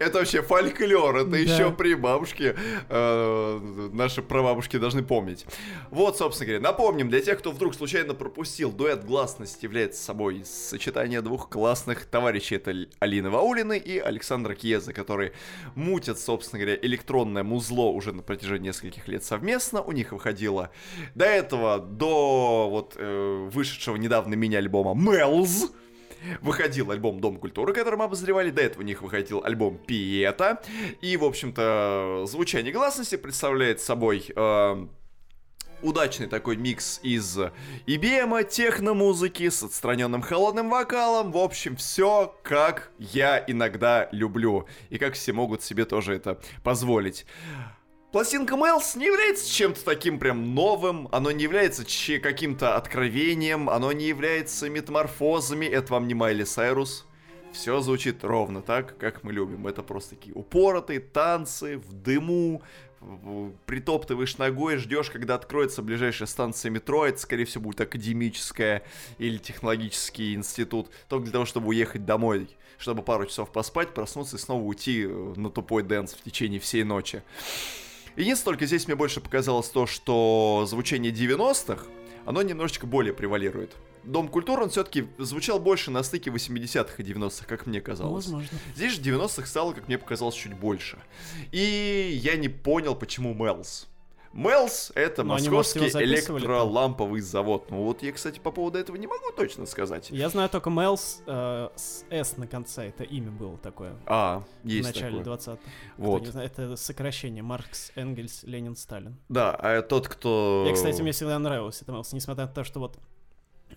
Это вообще фольклор, это Да. еще при бабушке э, наши прабабушки должны помнить. Вот, собственно говоря, напомним, для тех, кто вдруг случайно пропустил, дуэт гласность является собой сочетание двух классных товарищей. Это Алины Ваулины и Александра Кьеза, которые мутят, собственно говоря, электронное музло уже на протяжении нескольких лет совместно. У них выходило до этого, до вот э, вышедшего недавно мини-альбома Мелз, выходил альбом Дом культуры, который мы обозревали. До этого у них выходил альбом Пиета. И, в общем-то, звучание гласности представляет собой э, удачный такой микс из IBM, техномузыки с отстраненным холодным вокалом. В общем, все как я иногда люблю. И как все могут себе тоже это позволить. Пластинка Мэлс не является чем-то таким прям новым, оно не является каким-то откровением, оно не является метаморфозами, это вам не Майли Сайрус. Все звучит ровно так, как мы любим. Это просто такие упоротые танцы в дыму, притоптываешь ногой, ждешь, когда откроется ближайшая станция метро. Это, скорее всего, будет академическая или технологический институт. Только для того, чтобы уехать домой, чтобы пару часов поспать, проснуться и снова уйти э, на тупой dance в течение всей ночи. Единственное, только здесь мне больше показалось то, что звучание 90-х, оно немножечко более превалирует. Дом культуры, он все-таки звучал больше на стыке 80-х и 90-х, как мне казалось. возможно. Здесь же 90-х стало, как мне показалось, чуть больше. И я не понял, почему Мелс. Мелс — это может, московский там? электроламповый завод. Ну вот я, кстати, по поводу этого не могу точно сказать. Я знаю только Мэлс э, с S на конце. Это имя было такое. А, в есть начале такое. 20-х. Вот. Не знает, это сокращение. Маркс, Энгельс, Ленин, Сталин. Да, а тот, кто... Я, кстати, мне всегда нравился это Мэлс, несмотря на то, что вот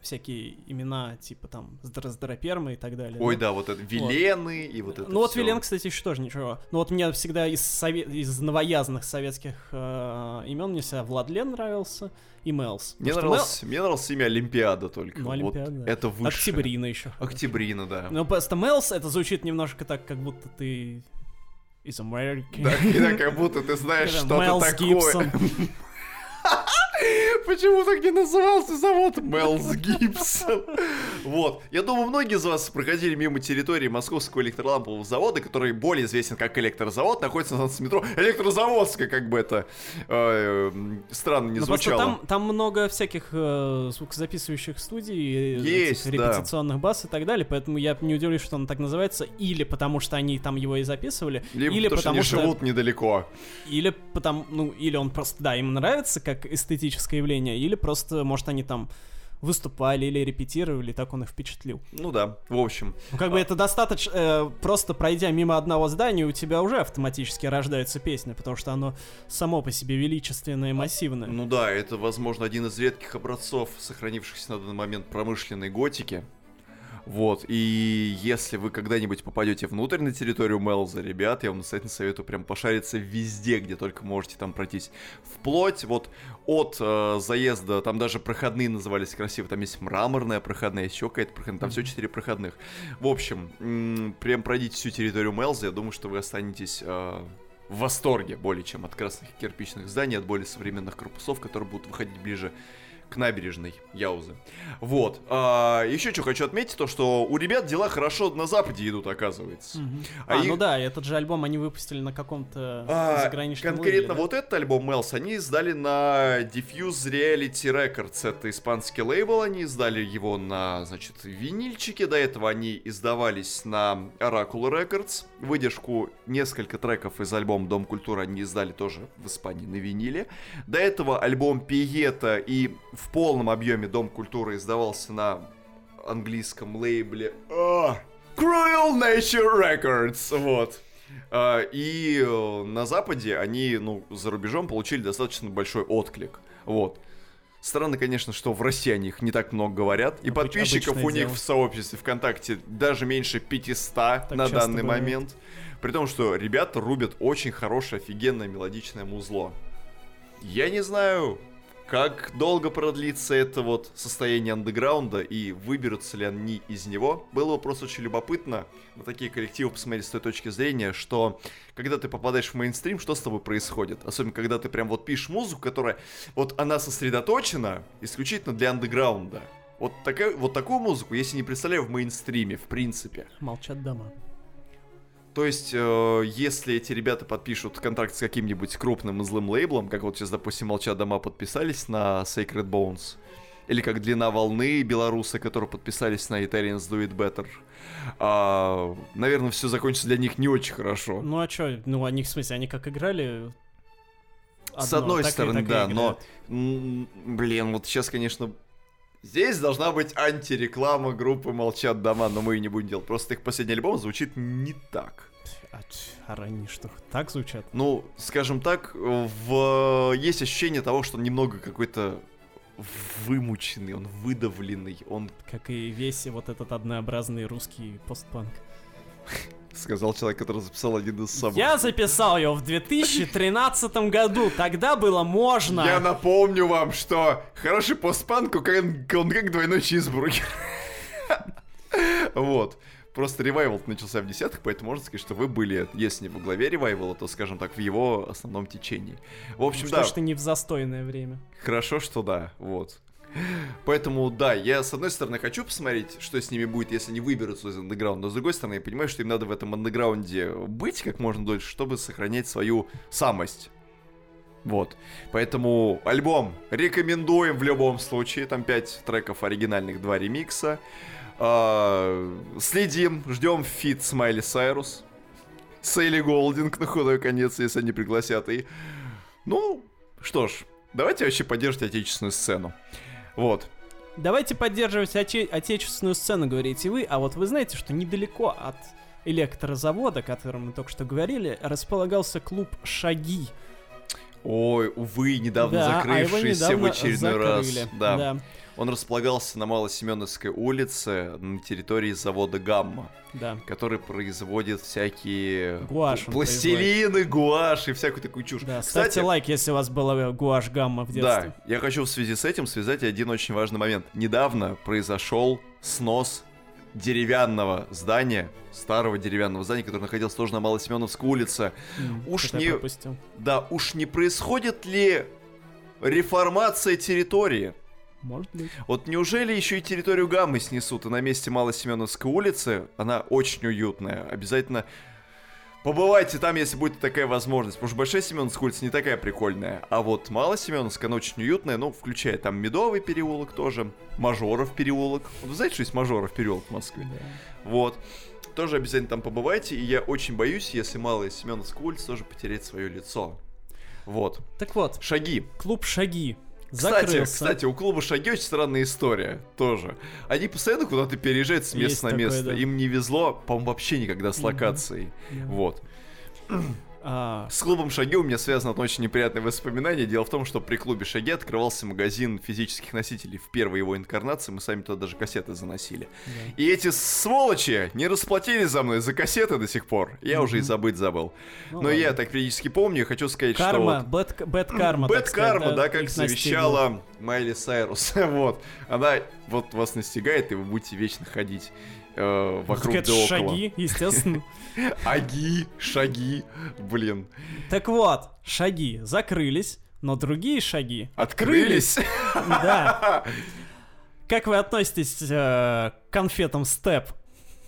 всякие имена, типа там Здравоперма и так далее. Ой, да, вот это Вилены и вот это Ну вот всё. Вилен, кстати, еще тоже ничего. Ну вот мне всегда из, сове- из новоязанных советских э, имен мне всегда Владлен нравился и Мелс. Мне нравилось, мне нравилось имя Олимпиада только. Ну, Вот Олимпиада, да. это Мел- выше. Октябрина еще. Октябрина, да. Ну просто Мелс это звучит немножко так, как будто ты из Америки. Да, да, как будто ты знаешь что-то такое. Гибсон. Почему так не назывался завод Мелс Гибсон? Вот. Я думаю, многие из вас проходили мимо территории Московского электролампового завода, который более известен как электрозавод, находится на станции метро Электрозаводская, как бы это э, м, странно не Ну, звучало. там, там много всяких э, звукозаписывающих студий, э, Есть, этих да. репетиционных баз и так далее, поэтому я не удивлюсь, что он так называется, или потому что они там его и записывали, Либо или потому, потому что они живут недалеко. Или потому, ну, или он просто, да, им нравится как эстетическое явление, или просто, может, они там выступали или репетировали, так он их впечатлил. Ну да, в общем. Ну, как бы это достаточно, э, просто пройдя мимо одного здания, у тебя уже автоматически рождается песня, потому что оно само по себе величественное и массивное. Ну да, это, возможно, один из редких образцов, сохранившихся на данный момент промышленной готики. Вот, и если вы когда-нибудь попадете внутрь на территорию Мелза, ребят, я вам настоятельно советую прям пошариться везде, где только можете там пройтись. Вплоть вот от э, заезда, там даже проходные назывались красиво, там есть мраморная проходная, еще какая-то проходная, там все четыре проходных. В общем, м- прям пройдите всю территорию Мелза, я думаю, что вы останетесь... Э, в восторге более чем от красных кирпичных зданий, от более современных корпусов, которые будут выходить ближе к набережной Яузы. Вот. А, еще что хочу отметить, то что у ребят дела хорошо на Западе идут, оказывается. Мгм. А, их- ну да, этот же альбом они выпустили на каком-то А, заграничном конкретно лейбле, да? вот этот альбом Мелс они издали на Diffuse Reality Records. Это испанский лейбл, они издали его на, значит, винильчике. До этого они издавались на Oracle Records. Выдержку несколько треков из альбома Дом культуры они издали тоже в Испании на виниле. До этого альбом Пиета и в полном объеме Дом культуры издавался на английском лейбле а, Cruel Nature Records. Вот. А, И э, на Западе они, ну, за рубежом получили достаточно большой отклик. Вот. Странно, конечно, что в России о них не так много говорят. И Обыч- подписчиков у них дело. в сообществе ВКонтакте даже меньше 500 на часто данный бывает. момент. При том, что ребята рубят очень хорошее, офигенное мелодичное музло. Я не знаю, как долго продлится это вот состояние андеграунда и выберутся ли они из него. Было бы просто очень любопытно на такие коллективы посмотреть с той точки зрения, что когда ты попадаешь в мейнстрим, что с тобой происходит? Особенно, когда ты прям вот пишешь музыку, которая вот она сосредоточена исключительно для андеграунда. Вот, такая, вот такую музыку себе не представляю в мейнстриме, в принципе. Молчат дома. То есть, э, если эти ребята подпишут контракт с каким-нибудь крупным и злым лейблом, как вот сейчас, допустим, Молча Дома подписались на Sacred Bones, или как Длина Волны белорусы, которые подписались на Italians Do It Better, а, наверное, все закончится для них не очень хорошо. Ну а чё, ну они, в смысле, они как играли... С одно, одной так и- стороны, и да, но, блин, вот сейчас, конечно, здесь должна быть антиреклама группы Молчат Дома, но мы ее не будем делать. Просто их последний альбом звучит не так. А, а ранее что, так звучат? Ну, скажем так, в... есть ощущение того, что он немного какой-то вымученный, он выдавленный, он Как и весь вот этот однообразный русский постпанк. Сказал человек, который записал один из самых... Я записал его в 2013 году, тогда было можно. Я напомню вам, что хороший постпанк, он как, он как двойной чизбургер. Вот. Просто ревайвал начался в десятых, поэтому можно сказать, что вы были, если не во главе ревайвала, то, скажем так, в его основном течении. В общем, Что да, ж ты не в застойное время? Хорошо, что да, вот. Поэтому, да, я с одной стороны хочу посмотреть, что с ними будет, если они выберутся из андеграунда, но с другой стороны я понимаю, что им надо в этом андеграунде быть как можно дольше, чтобы сохранять свою самость. Вот. Поэтому альбом рекомендуем в любом случае. Там 5 треков оригинальных, 2 ремикса. А, следим, ждем фит с Майли Сайрус. Сейли Голдинг на худой конец, если они пригласят. И, ну, что ж, давайте вообще поддерживать отечественную сцену. Вот. Давайте поддерживать отече- отечественную сцену, говорите вы, а вот вы знаете, что недалеко от электрозавода, о котором мы только что говорили, располагался клуб «Шаги». Ой, увы, недавно Да, а его закрывшийся недавно в очередной раз. закрыли. Да. да. Он располагался на Малосеменовской улице на территории завода Гамма, да. который производит всякие Гуашь пластилины, гуашь и всякую такую чушь. Да, Кстати, ставьте лайк, если у вас была гуашь гамма в детстве. Да, я хочу в связи с этим связать один очень важный момент. Недавно произошел снос деревянного здания, старого деревянного здания, которое находилось тоже на Малосеменовской улице. М, Уж не-. Да, уж не происходит ли реформация территории? Может быть. Вот неужели еще и территорию Гаммы снесут, и на месте Малосеменовской улицы, она очень уютная, обязательно побывайте там, если будет такая возможность, потому что Большая Семеновская улица не такая прикольная, а вот Малосеменовская, она очень уютная, ну, включая там Медовый переулок тоже, Мажоров переулок, вы знаете, что есть Мажоров переулок в Москве? Да. Вот. Тоже обязательно там побывайте, и я очень боюсь, если Малая Семеновская улица тоже потерять свое лицо. Вот. Так вот, Шаги. клуб «Шаги». Кстати, закрылся. кстати, у клуба Шаги очень странная история тоже. Они постоянно куда-то переезжают с места Есть на такое, место. да. Им не везло, по-моему, вообще никогда с локацией. Да. Вот. А, С клубом Шаги у меня связано одно очень неприятное воспоминание. Дело в том, что при клубе Шаги открывался магазин физических носителей. В первой его инкарнации мы сами туда даже кассеты заносили. да. И эти сволочи не расплатились за мной за касеты до сих пор. Я уже и забыть забыл. Ну Но ладно. я так периодически помню, и хочу сказать, Карма, что... bad, bad karma. Bad так сказать, карма, да, как настигла. завещала Майли Сайрус. вот. Она вот вас настигает, и вы будете вечно ходить э, вокруг да около. шаги, естественно. Аги, шаги, блин. Так вот, шаги закрылись, но другие шаги Открылись. Да. Как вы относитесь э, к конфетам степ?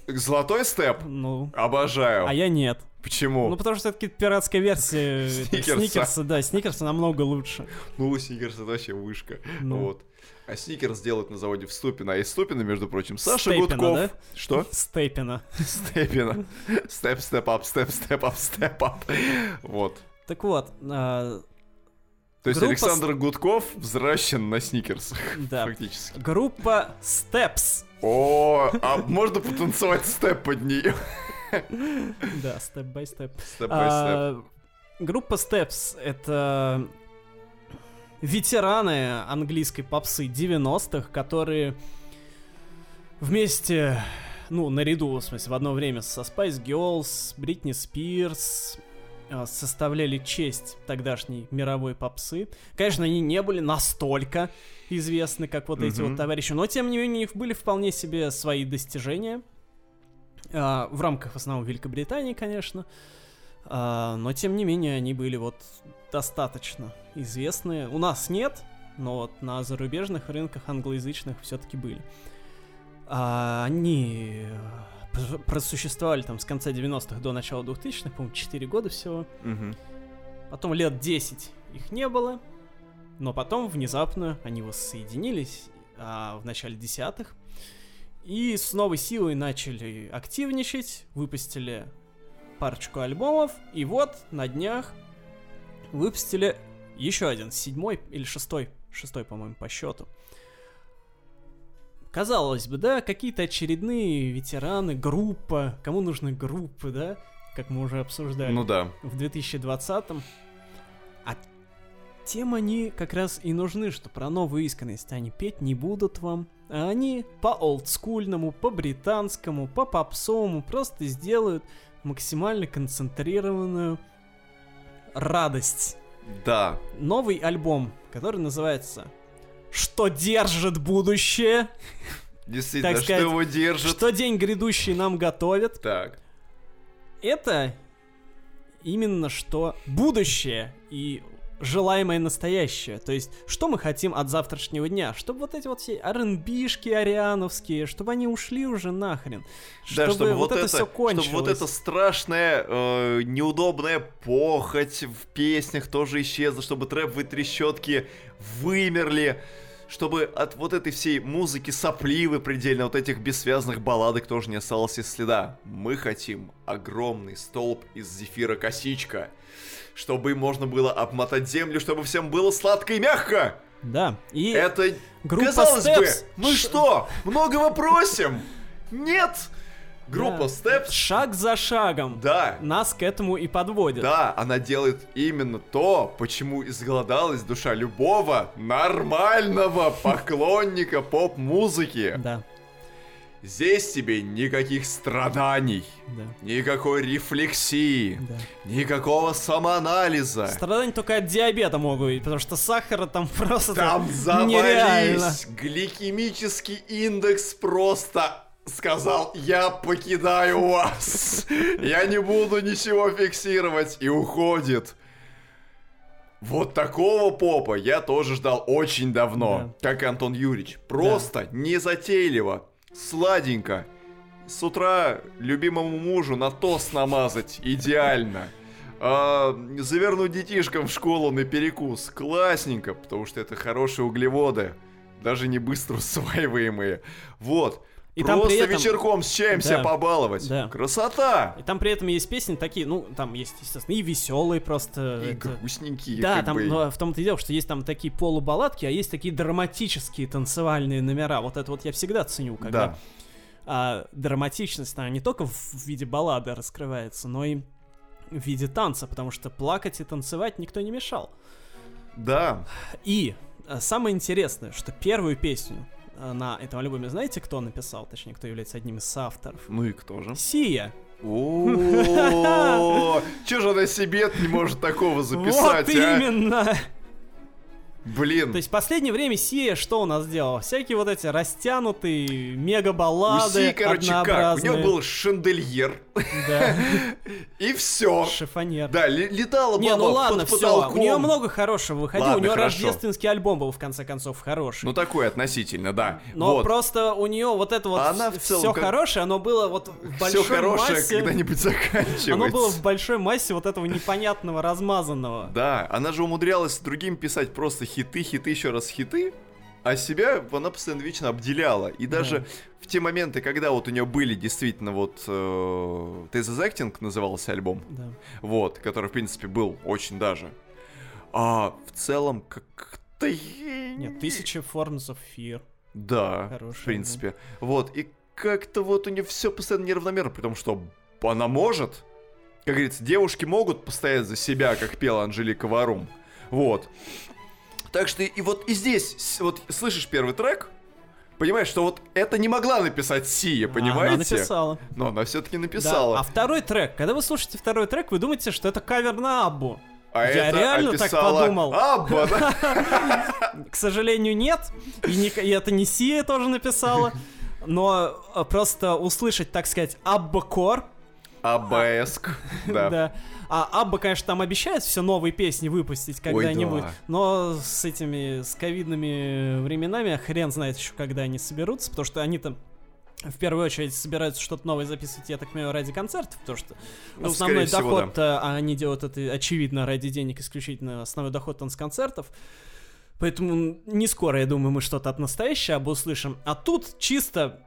Золотой степ. Ну, Обожаю. а я нет. Почему? Ну, потому что это какая-то пиратская версия э, Сникерса. Сникерса, да, Сникерса намного лучше. Ну, Сникерс это вообще вышка. Ну. Вот. А Сникерс делают на заводе в Ступино. А из Ступина, между прочим, Саша Степина, Гудков. да? Что? Степина. Степина. Step, step up, step, step up, step up. Вот. Так вот, а, То есть Группа Александр Гудков взращен на Сникерсах. да. Фактически. Группа Steps. О, а можно потанцевать степ под нее? Да, step by step. Степ. А, Группа Steps — это ветераны английской попсы 90-х, которые вместе, ну, наряду, в смысле, в одно время со Spice Girls, Бритни Спирс а, составляли честь тогдашней мировой попсы. Конечно, они не были настолько известны, как вот эти Мгм. вот товарищи, но тем не менее у них были вполне себе свои достижения. А, в рамках в основном Великобритании, конечно. А, но тем не менее они были вот достаточно известны. У нас нет, но вот на зарубежных рынках англоязычных все-таки были. А, они э, пр- просуществовали там с конца 90-х до начала 2000-х, по-моему, 4 года всего. Мгм. Потом лет 10 их не было, но потом внезапно они воссоединились а, в начале десятых и с новой силой начали активничать, выпустили парочку альбомов, и вот на днях выпустили еще один, седьмой или шестой, шестой, по-моему, по счету. Казалось бы, да, какие-то очередные ветераны, группа, кому нужны группы, да, как мы уже обсуждали Ну да. в 2020-м. А тем они как раз и нужны, что про новую искренность они петь не будут вам. А они по олдскульному, по британскому, по попсовому просто сделают максимально концентрированную радость. Да. Новый альбом, который называется «Что держит будущее?», Действительно, Так что сказать, его держит? «Что день грядущий нам готовит?», Так. это именно что будущее и желаемое настоящее. То есть, что мы хотим от завтрашнего дня? Чтобы вот эти вот все R&B-шки ариановские, чтобы они ушли уже нахрен. Да, чтобы, вот это, все чтобы кончилось. вот эта страшная, э, неудобная похоть в песнях тоже исчезла, чтобы трэповые трещотки вымерли, чтобы от вот этой всей музыки сопливы предельно, вот этих бессвязных балладок тоже не осталось и следа. Мы хотим огромный столб из зефира косичка, чтобы можно было обмотать землю, чтобы всем было сладко и мягко. Да, и Это, группа казалось бы, Steps мы ш- что, многого просим? Нет! Группа Да. Steps, шаг за шагом да, нас к этому и подводит. да, она делает именно то, почему изголодалась душа любого нормального поклонника поп-музыки. Да, Здесь тебе никаких страданий, да, никакой рефлексии, да. никакого самоанализа. Страдания только от диабета могут быть, потому что сахара там просто Там нереально. завались! Гликемический индекс просто сказал, я покидаю вас. Я не буду ничего фиксировать. И уходит. Вот такого попа я тоже ждал очень давно, как и Антон Юрьевич. Просто незатейливо, сладенько. С утра любимому мужу на тост намазать идеально. А, завернуть детишкам в школу на перекус. Классненько, потому что это хорошие углеводы. Даже не быстро усваиваемые. Вот. И Просто при этом... вечерком с чаем Да. себя побаловать. Да. Красота! И там при этом есть песни такие, ну, там есть, естественно, и веселые просто. И это- грустненькие, Да, там бы. но в том-то и дело, что есть там такие полубалладки, а есть такие драматические танцевальные номера. Вот это вот я всегда ценю, когда Да. а, драматичность, она не только в виде баллады раскрывается, но и в виде танца, потому что плакать и танцевать никто не мешал. Да. И а, самое интересное, что первую песню а, на этом альбоме, знаете, кто написал, точнее, кто является одним из соавторов? Ну и кто же? Сия. О, Че же она себе не может такого записать, вот а? именно! Блин. То есть в последнее время Сия что у нас делала? Всякие вот эти растянутые У мега-баллады, Си, короче, как? У него был шандельер, Да, и все. шифонер. Да, летала Не, баба ну ладно, все. У нее много хорошего выходило. У нее рождественский альбом был, в конце концов, хороший. Ну, такой относительно, да. Но просто у нее вот это вот все хорошее, оно было вот в большой Все хорошее когда-нибудь заканчивается. Оно было в большой массе вот этого непонятного, размазанного. Да, она же умудрялась другим писать просто хиты, хиты, еще раз хиты, а себя она постоянно вечно обделяла. И даже Да. в те моменты, когда вот у нее были действительно вот э, the Acting назывался альбом, Да. вот, который, в принципе, был очень даже. А в целом как-то... Нет, Forms of Fear. Да, Хороший в принципе. Вот, и как-то вот у нее все постоянно неравномерно, потому что она может, как говорится, девушки могут постоять за себя, как пела Анжелика Варум. Вот. Так что и вот и здесь, вот слышишь первый трек, понимаешь, что вот это не могла написать Сия, понимаете? Она написала. Но она все-таки Да. написала. А второй трек, когда вы слушаете второй трек, вы думаете, что это кавер на Аббу. А я это реально так подумал. Абба, да? К сожалению, нет. И, не- и это не Сия тоже написала. Но э, просто услышать, так сказать, Абба Аббаэск, да. Да. А Абба, конечно, там обещает все новые песни выпустить когда-нибудь, да. но с этими, с ковидными временами хрен знает еще, когда они соберутся, потому что они там в первую очередь собираются что-то новое записывать, я так понимаю, ради концертов, потому что Ну, основной скорее всего, доход, а они делают это, очевидно, ради денег исключительно, основной доход он с концертов. Поэтому не скоро, я думаю, мы что-то от настоящего услышим. А тут чисто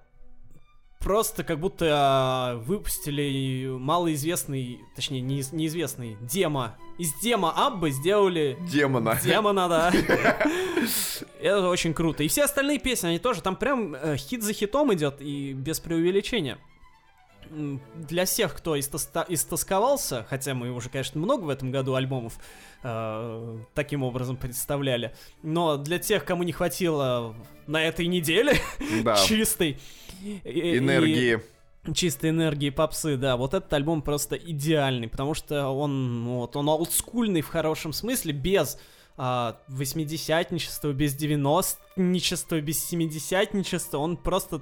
просто как будто а, выпустили малоизвестный, точнее, неиз- неизвестный демо. Из демо Аббы сделали Демона. демона, да. Это очень круто. И все остальные песни, они тоже, там прям э, хит за хитом идет, и без преувеличения. Для всех, кто истоста- истосковался, хотя мы уже, конечно, много в этом году альбомов э, таким образом представляли, но для тех, кому не хватило на этой неделе Да. чистой и- и- Энергии. чистой энергии попсы, да, вот этот альбом просто идеальный, потому что он, вот, он олдскульный в хорошем смысле, без а, восьмидесятничества, без девяностничества, без семидесятничества, он просто...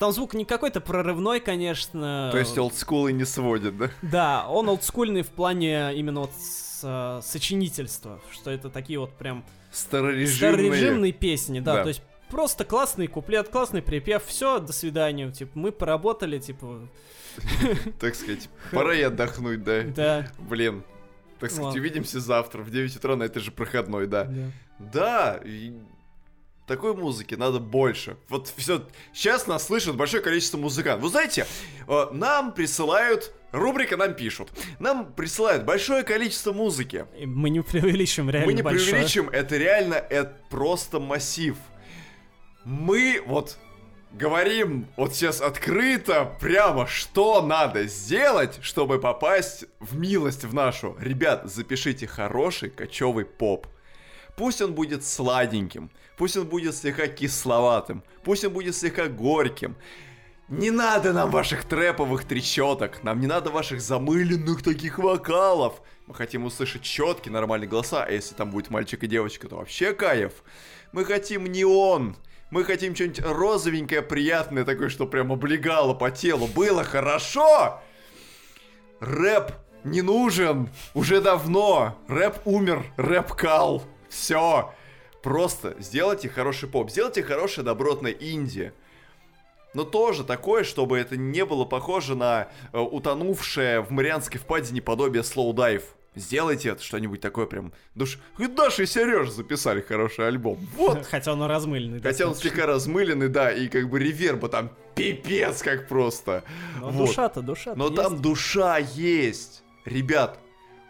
Там звук не какой-то прорывной, конечно. То есть олдскулы не сводит, да? Да, он олдскульный в плане именно вот с- а, сочинительства, что это такие вот прям Старорежимные. старорежимные песни, да, Да. то есть просто классный куплет, классный припев, все, до свидания, типа, мы поработали, типа, Так сказать, пора и отдохнуть, да? да, Блин. Так сказать, увидимся завтра в 9 утра на этой же проходной, да. да. Такой музыки надо больше. Вот все. Сейчас нас слышит большое количество музыкантов. Вы знаете, э, нам присылают. Рубрика нам пишут. Нам присылают большое количество музыки. И Мы не преувеличим реально Мы не большое. преувеличим, это реально, это просто массив. Мы вот говорим вот сейчас открыто, прямо, что надо сделать, чтобы попасть в милость в нашу. Ребят, запишите хороший кочевый поп. Пусть он будет сладеньким, пусть он будет слегка кисловатым, пусть он будет слегка горьким. Не надо нам ваших трэповых трещоток, нам не надо ваших замыленных таких вокалов. Мы хотим услышать четкие нормальные голоса, а если там будет мальчик и девочка, то вообще кайф. Мы хотим неон, мы хотим что-нибудь розовенькое, приятное, такое, что прям облегало по телу. Было хорошо! Рэп не нужен уже давно. Рэп умер, рэп кал. Все. Просто сделайте хороший поп, сделайте хорошее добротное инди. Но тоже такое, чтобы это не было похоже на э, утонувшее в Марианской впадине подобие слоу дайв. Сделайте это что-нибудь такое прям душ. И Даша и Сереж записали хороший альбом. Вот. Хотя он размыленный. Хотя он слегка размыленный, да, и как бы реверба там пипец как просто. Но Вот. душа-то, душа-то Но есть. там душа есть. Ребят,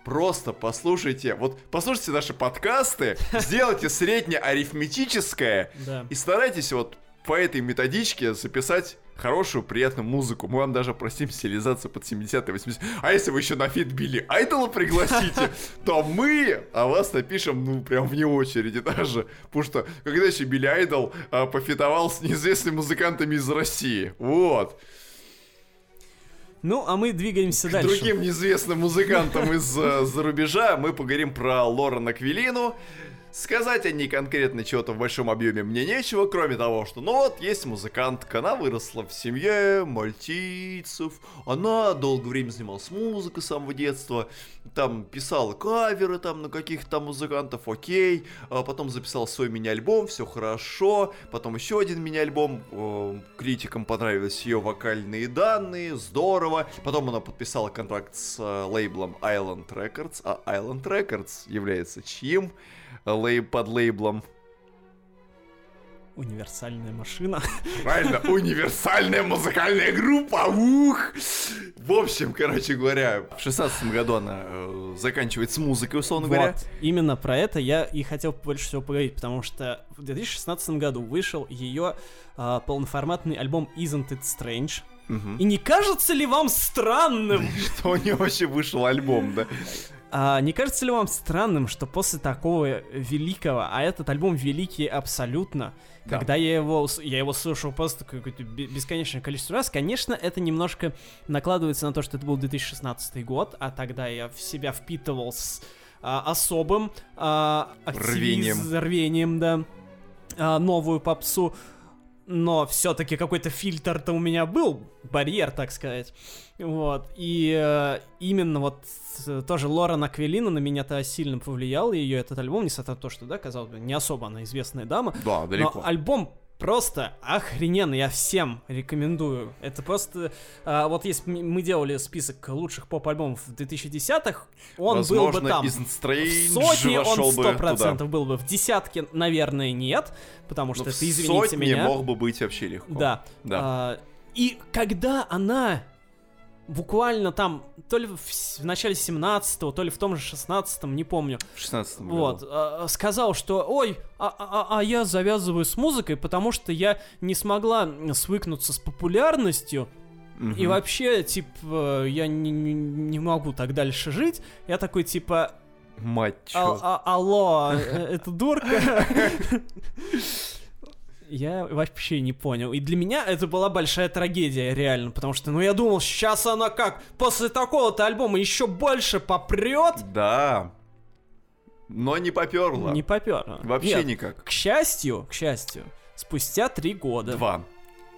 просто послушайте. Вот послушайте наши подкасты, сделайте среднее арифметическое Да. и старайтесь вот по этой методичке записать хорошую, приятную музыку. Мы вам даже простим стилизацию под 70-е, 80 А если вы еще на фит Билли Айдола пригласите, то мы о вас напишем, ну, прям вне очереди даже. Потому что когда еще Билли Айдол а, пофитовал с неизвестными музыкантами из России. Вот. Ну, а мы двигаемся К дальше. другим неизвестным музыкантам из э, за рубежа мы поговорим про Лорена Квилину. Сказать о ней конкретно чего-то в большом объеме мне нечего, кроме того, что ну вот есть музыкантка, она выросла в семье мальтийцев, она долгое время занималась музыкой с самого детства, там писала каверы там на каких-то музыкантов, окей, а потом записала свой мини-альбом, все хорошо, потом еще один мини-альбом, э, критикам понравились ее вокальные данные, здорово, потом она подписала контракт с э, лейблом Island Records, а Island Records является чьим э, лей- под лейблом? Универсальная машина. Правильно, универсальная музыкальная группа, ух! В общем, короче говоря, в шестнадцатом году она э, заканчивает с музыкой, условно говоря. Вот, именно про это я и хотел больше всего поговорить, потому что в 2016 году вышел ее а, полноформатный альбом Isn't It Strange. Мгм. И не кажется ли вам странным, Что у нее вообще вышел альбом, да? а, не кажется ли вам странным, что после такого великого, а этот альбом великий абсолютно, Да. когда я его, я его слушал просто какое-то бе- бесконечное количество раз, конечно, это немножко накладывается на то, что это был 2016 год, а тогда я в себя впитывал с а, особым а, активиз- Рвением. рвением, да, а, новую попсу. Но все-таки какой-то фильтр-то у меня был, барьер, так сказать. Вот. И э, именно вот тоже Лора Наквелина на меня-то сильно повлиял, ее этот альбом, несмотря на то, что, да, казалось бы, не особо она известная дама, Да, далеко. но альбом просто охрененный, я всем рекомендую. Это просто... а, вот если мы делали список лучших поп-альбомов в 2010-х, он был Возможно, бы там. Isn't В сотне он вошел бы был бы. В десятке, наверное, нет, потому Но что в это, извините меня. мог бы быть вообще легко. Да. Да. А, и когда она буквально там, то ли в, в начале 17-го, то ли в том же 16-м, не помню, В 16 вот, году. а, сказал, что, ой, а, а- а я завязываю с музыкой, потому что я не смогла свыкнуться с популярностью, и Мгм. вообще, типа, я не, не- не могу так дальше жить. Я такой, типа, Мать «Ал- чё. а- алло, э, это дурка. Я вообще не понял. И для меня это была большая трагедия, реально. Потому что, ну, я думал, сейчас она как, после такого-то альбома еще больше попрет. Да. Но не поперла. Не попер. Вообще Нет, никак. К счастью, к счастью, спустя три года Два.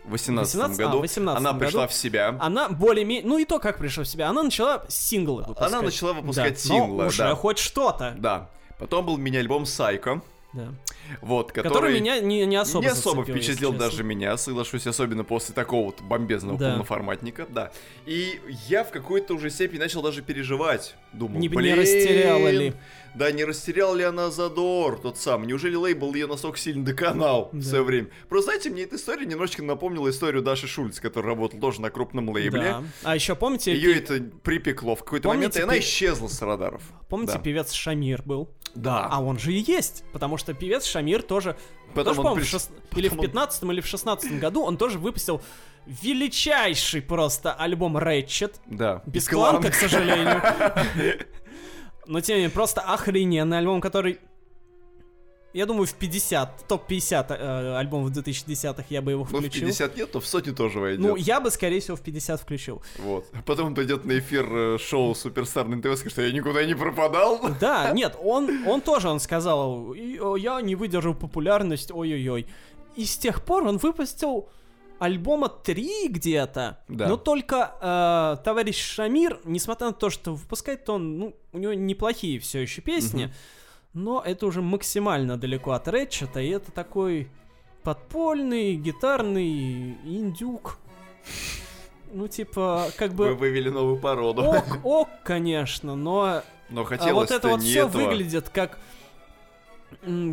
В 18 18 а, году в 18 она пришла году. в себя. она более-менее... Ну и то, как пришла в себя. Она начала синглы выпускать. Она начала выпускать Да, но синглы, уже да. хоть что-то. Да. Потом был мини-альбом Psycho, Да. вот, Который, который, меня не, не особо не особо впечатлил даже меня, соглашусь, особенно после такого вот бомбезного Да. полноформатника, да. И я в какой-то уже степени начал даже переживать. Думал, Не- не блин, растеряла ли? Да, не растерял ли она задор тот сам? Неужели лейбл ее настолько сильно доконал в Да. свое время? Просто, знаете, мне эта история немножечко напомнила историю Даши Шульц, которая работала тоже на крупном лейбле. Да. А еще помните, Ее пи- это припекло в какой-то момент, и она пи- исчезла с радаров. помните Да. певец Шамир был? Да. А он же и есть, потому что певец Шамир тоже, Потом тоже, по-моему, в приш- шест- или в потом он- 15 или в 16 году он тоже выпустил величайший просто альбом Ratchet. Да. Без кланка, к сожалению. Но тем не менее, просто охрененный альбом, который... Я думаю, в 50, топ-50 э, альбомов 2010-х я бы его Ну, в включил. 50 нет, то в сотни тоже войдет. Ну, я бы, скорее всего, в 50 включил. Вот. Потом он пойдет на эфир э, шоу Суперстар на НТВ, скажет, что я никуда не пропадал. Да, нет, он, он тоже, он сказал, «И, о, я не выдержу популярность, ой-ой-ой. И с тех пор он выпустил альбома три где-то. Да. Но только э, товарищ Шамир, несмотря на то, что выпускает он, ну, у него неплохие все еще песни, но это уже максимально далеко от Рэтчета, и это такой подпольный, гитарный индюк. Ну, типа, как бы... Вы вывели новую породу. Ок, ок, конечно, но Но А хотелось вот это вот все этого. выглядит как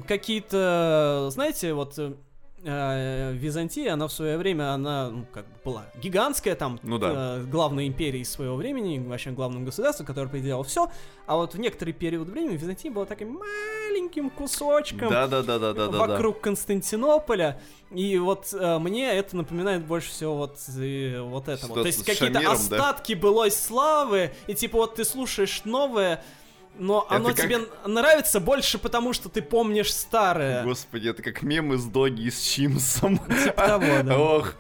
какие-то, знаете, вот э, Византия, она в свое время, она ну, как бы была гигантская, там, Ну да. э, главной империей своего времени, вообще главным государством, которое пределало все, а вот в некоторый период времени Византия была таким маленьким кусочком вокруг Константинополя, и вот э, мне это напоминает больше всего вот, э, вот это вот. Что-то То есть какие-то Шамиром, да? остатки былой славы, и типа вот ты слушаешь новое, но Это оно как- тебе нравится больше, потому что ты помнишь старое. Господи, это как мем из Доги с Чимсом. Типа того, да. Ох,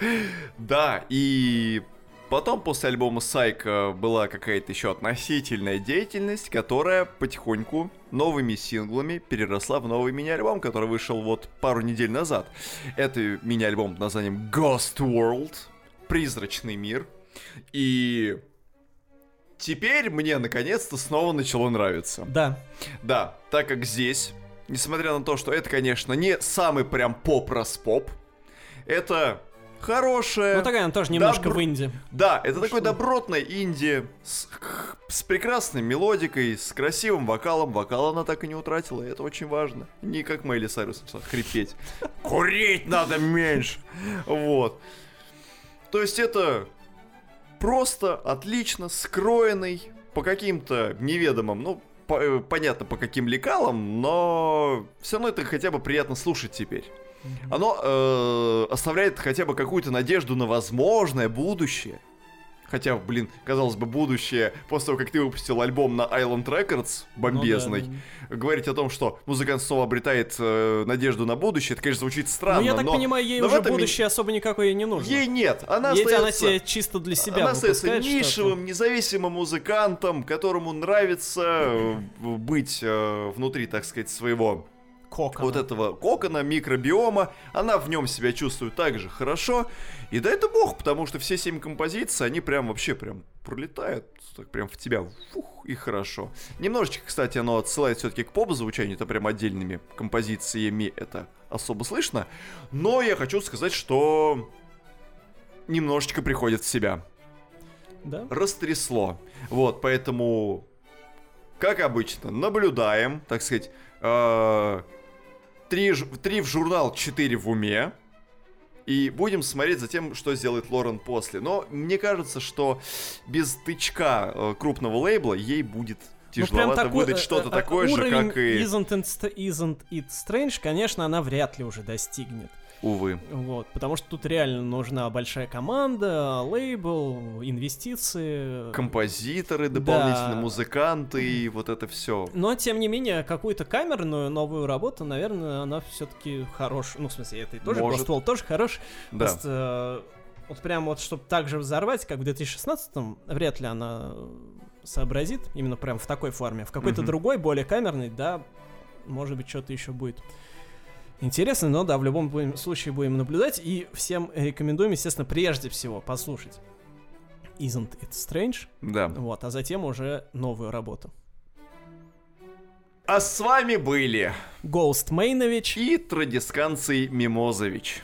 да, и потом после альбома Сайка была какая-то еще относительная деятельность, которая потихоньку новыми синглами переросла в новый мини-альбом, который вышел вот пару недель назад. Это мини-альбом под названием Ghost World, Призрачный мир. И теперь мне наконец-то снова начало нравиться. Да. Да, так как здесь, несмотря на то, что это, конечно, не самый прям поп-распоп, это хорошая... Ну такая она тоже немножко добр- в инди. Да, это такой Что? добротная инди с, с прекрасной мелодикой, с красивым вокалом. Вокал она так и не утратила, и это очень важно. Не как Майли Сайрус хрипеть. Курить надо меньше. Вот. То есть это просто отлично скроенный по каким-то неведомым, ну, по- э, понятно, по каким лекалам, но все равно это хотя бы приятно слушать теперь. Оно э, оставляет хотя бы какую-то надежду на возможное будущее. Хотя, блин, казалось бы, будущее, после того, как ты выпустил альбом на Island Records, бомбезный, Ну да. говорить о том, что музыкант снова обретает э, надежду на будущее, это, конечно, звучит странно, Ну я так но понимаю, ей но уже этом ми- будущее особо никакое и не нужно. ей нет. Она Ей она остается... себе чисто для себя Она остается нишевым, независимым музыкантом, которому нравится э, быть э, внутри, так сказать, своего Кокона. вот этого кокона, микробиома. Она в нем себя чувствует так же хорошо. И да это бог, потому что все семь композиций, они прям вообще прям пролетают, так прям в тебя, фух, и хорошо. Немножечко, кстати, оно отсылает все-таки к поп-звучанию, это прям отдельными композициями, это особо слышно. Но я хочу сказать, что немножечко приходит в себя Да? растрясло. Вот, поэтому, как обычно, наблюдаем, так сказать, э, три, три в журнал, четыре в уме. И будем смотреть за тем, что сделает Лорен после. Но мне кажется, что без тычка э, крупного лейбла ей будет Ну, прям тяжеловато такой, выдать э, что-то э, такое же, как и... Isn't it, isn't it Strange, конечно, она вряд ли уже достигнет. Увы. Вот, потому что тут реально нужна большая команда, лейбл, инвестиции. Композиторы, дополнительно Да. музыканты и вот это все. Но, тем не менее, какую-то камерную новую работу, наверное, она все-таки хорош. Ну, в смысле, это и тоже Может. Ghostwall тоже хорош. Да. Просто э, вот прям вот, чтобы так же взорвать, как в 2016-м, вряд ли она сообразит, именно прям в такой форме. В какой-то Мгм. другой, более камерной, да, может быть, что-то еще будет интересно, но да, в любом случае будем наблюдать, и всем рекомендуем, естественно, прежде всего послушать Isn't It Strange, Да. вот, а затем уже новую работу. А с вами были Ghost Мейнович, и Традисканций Мимозович.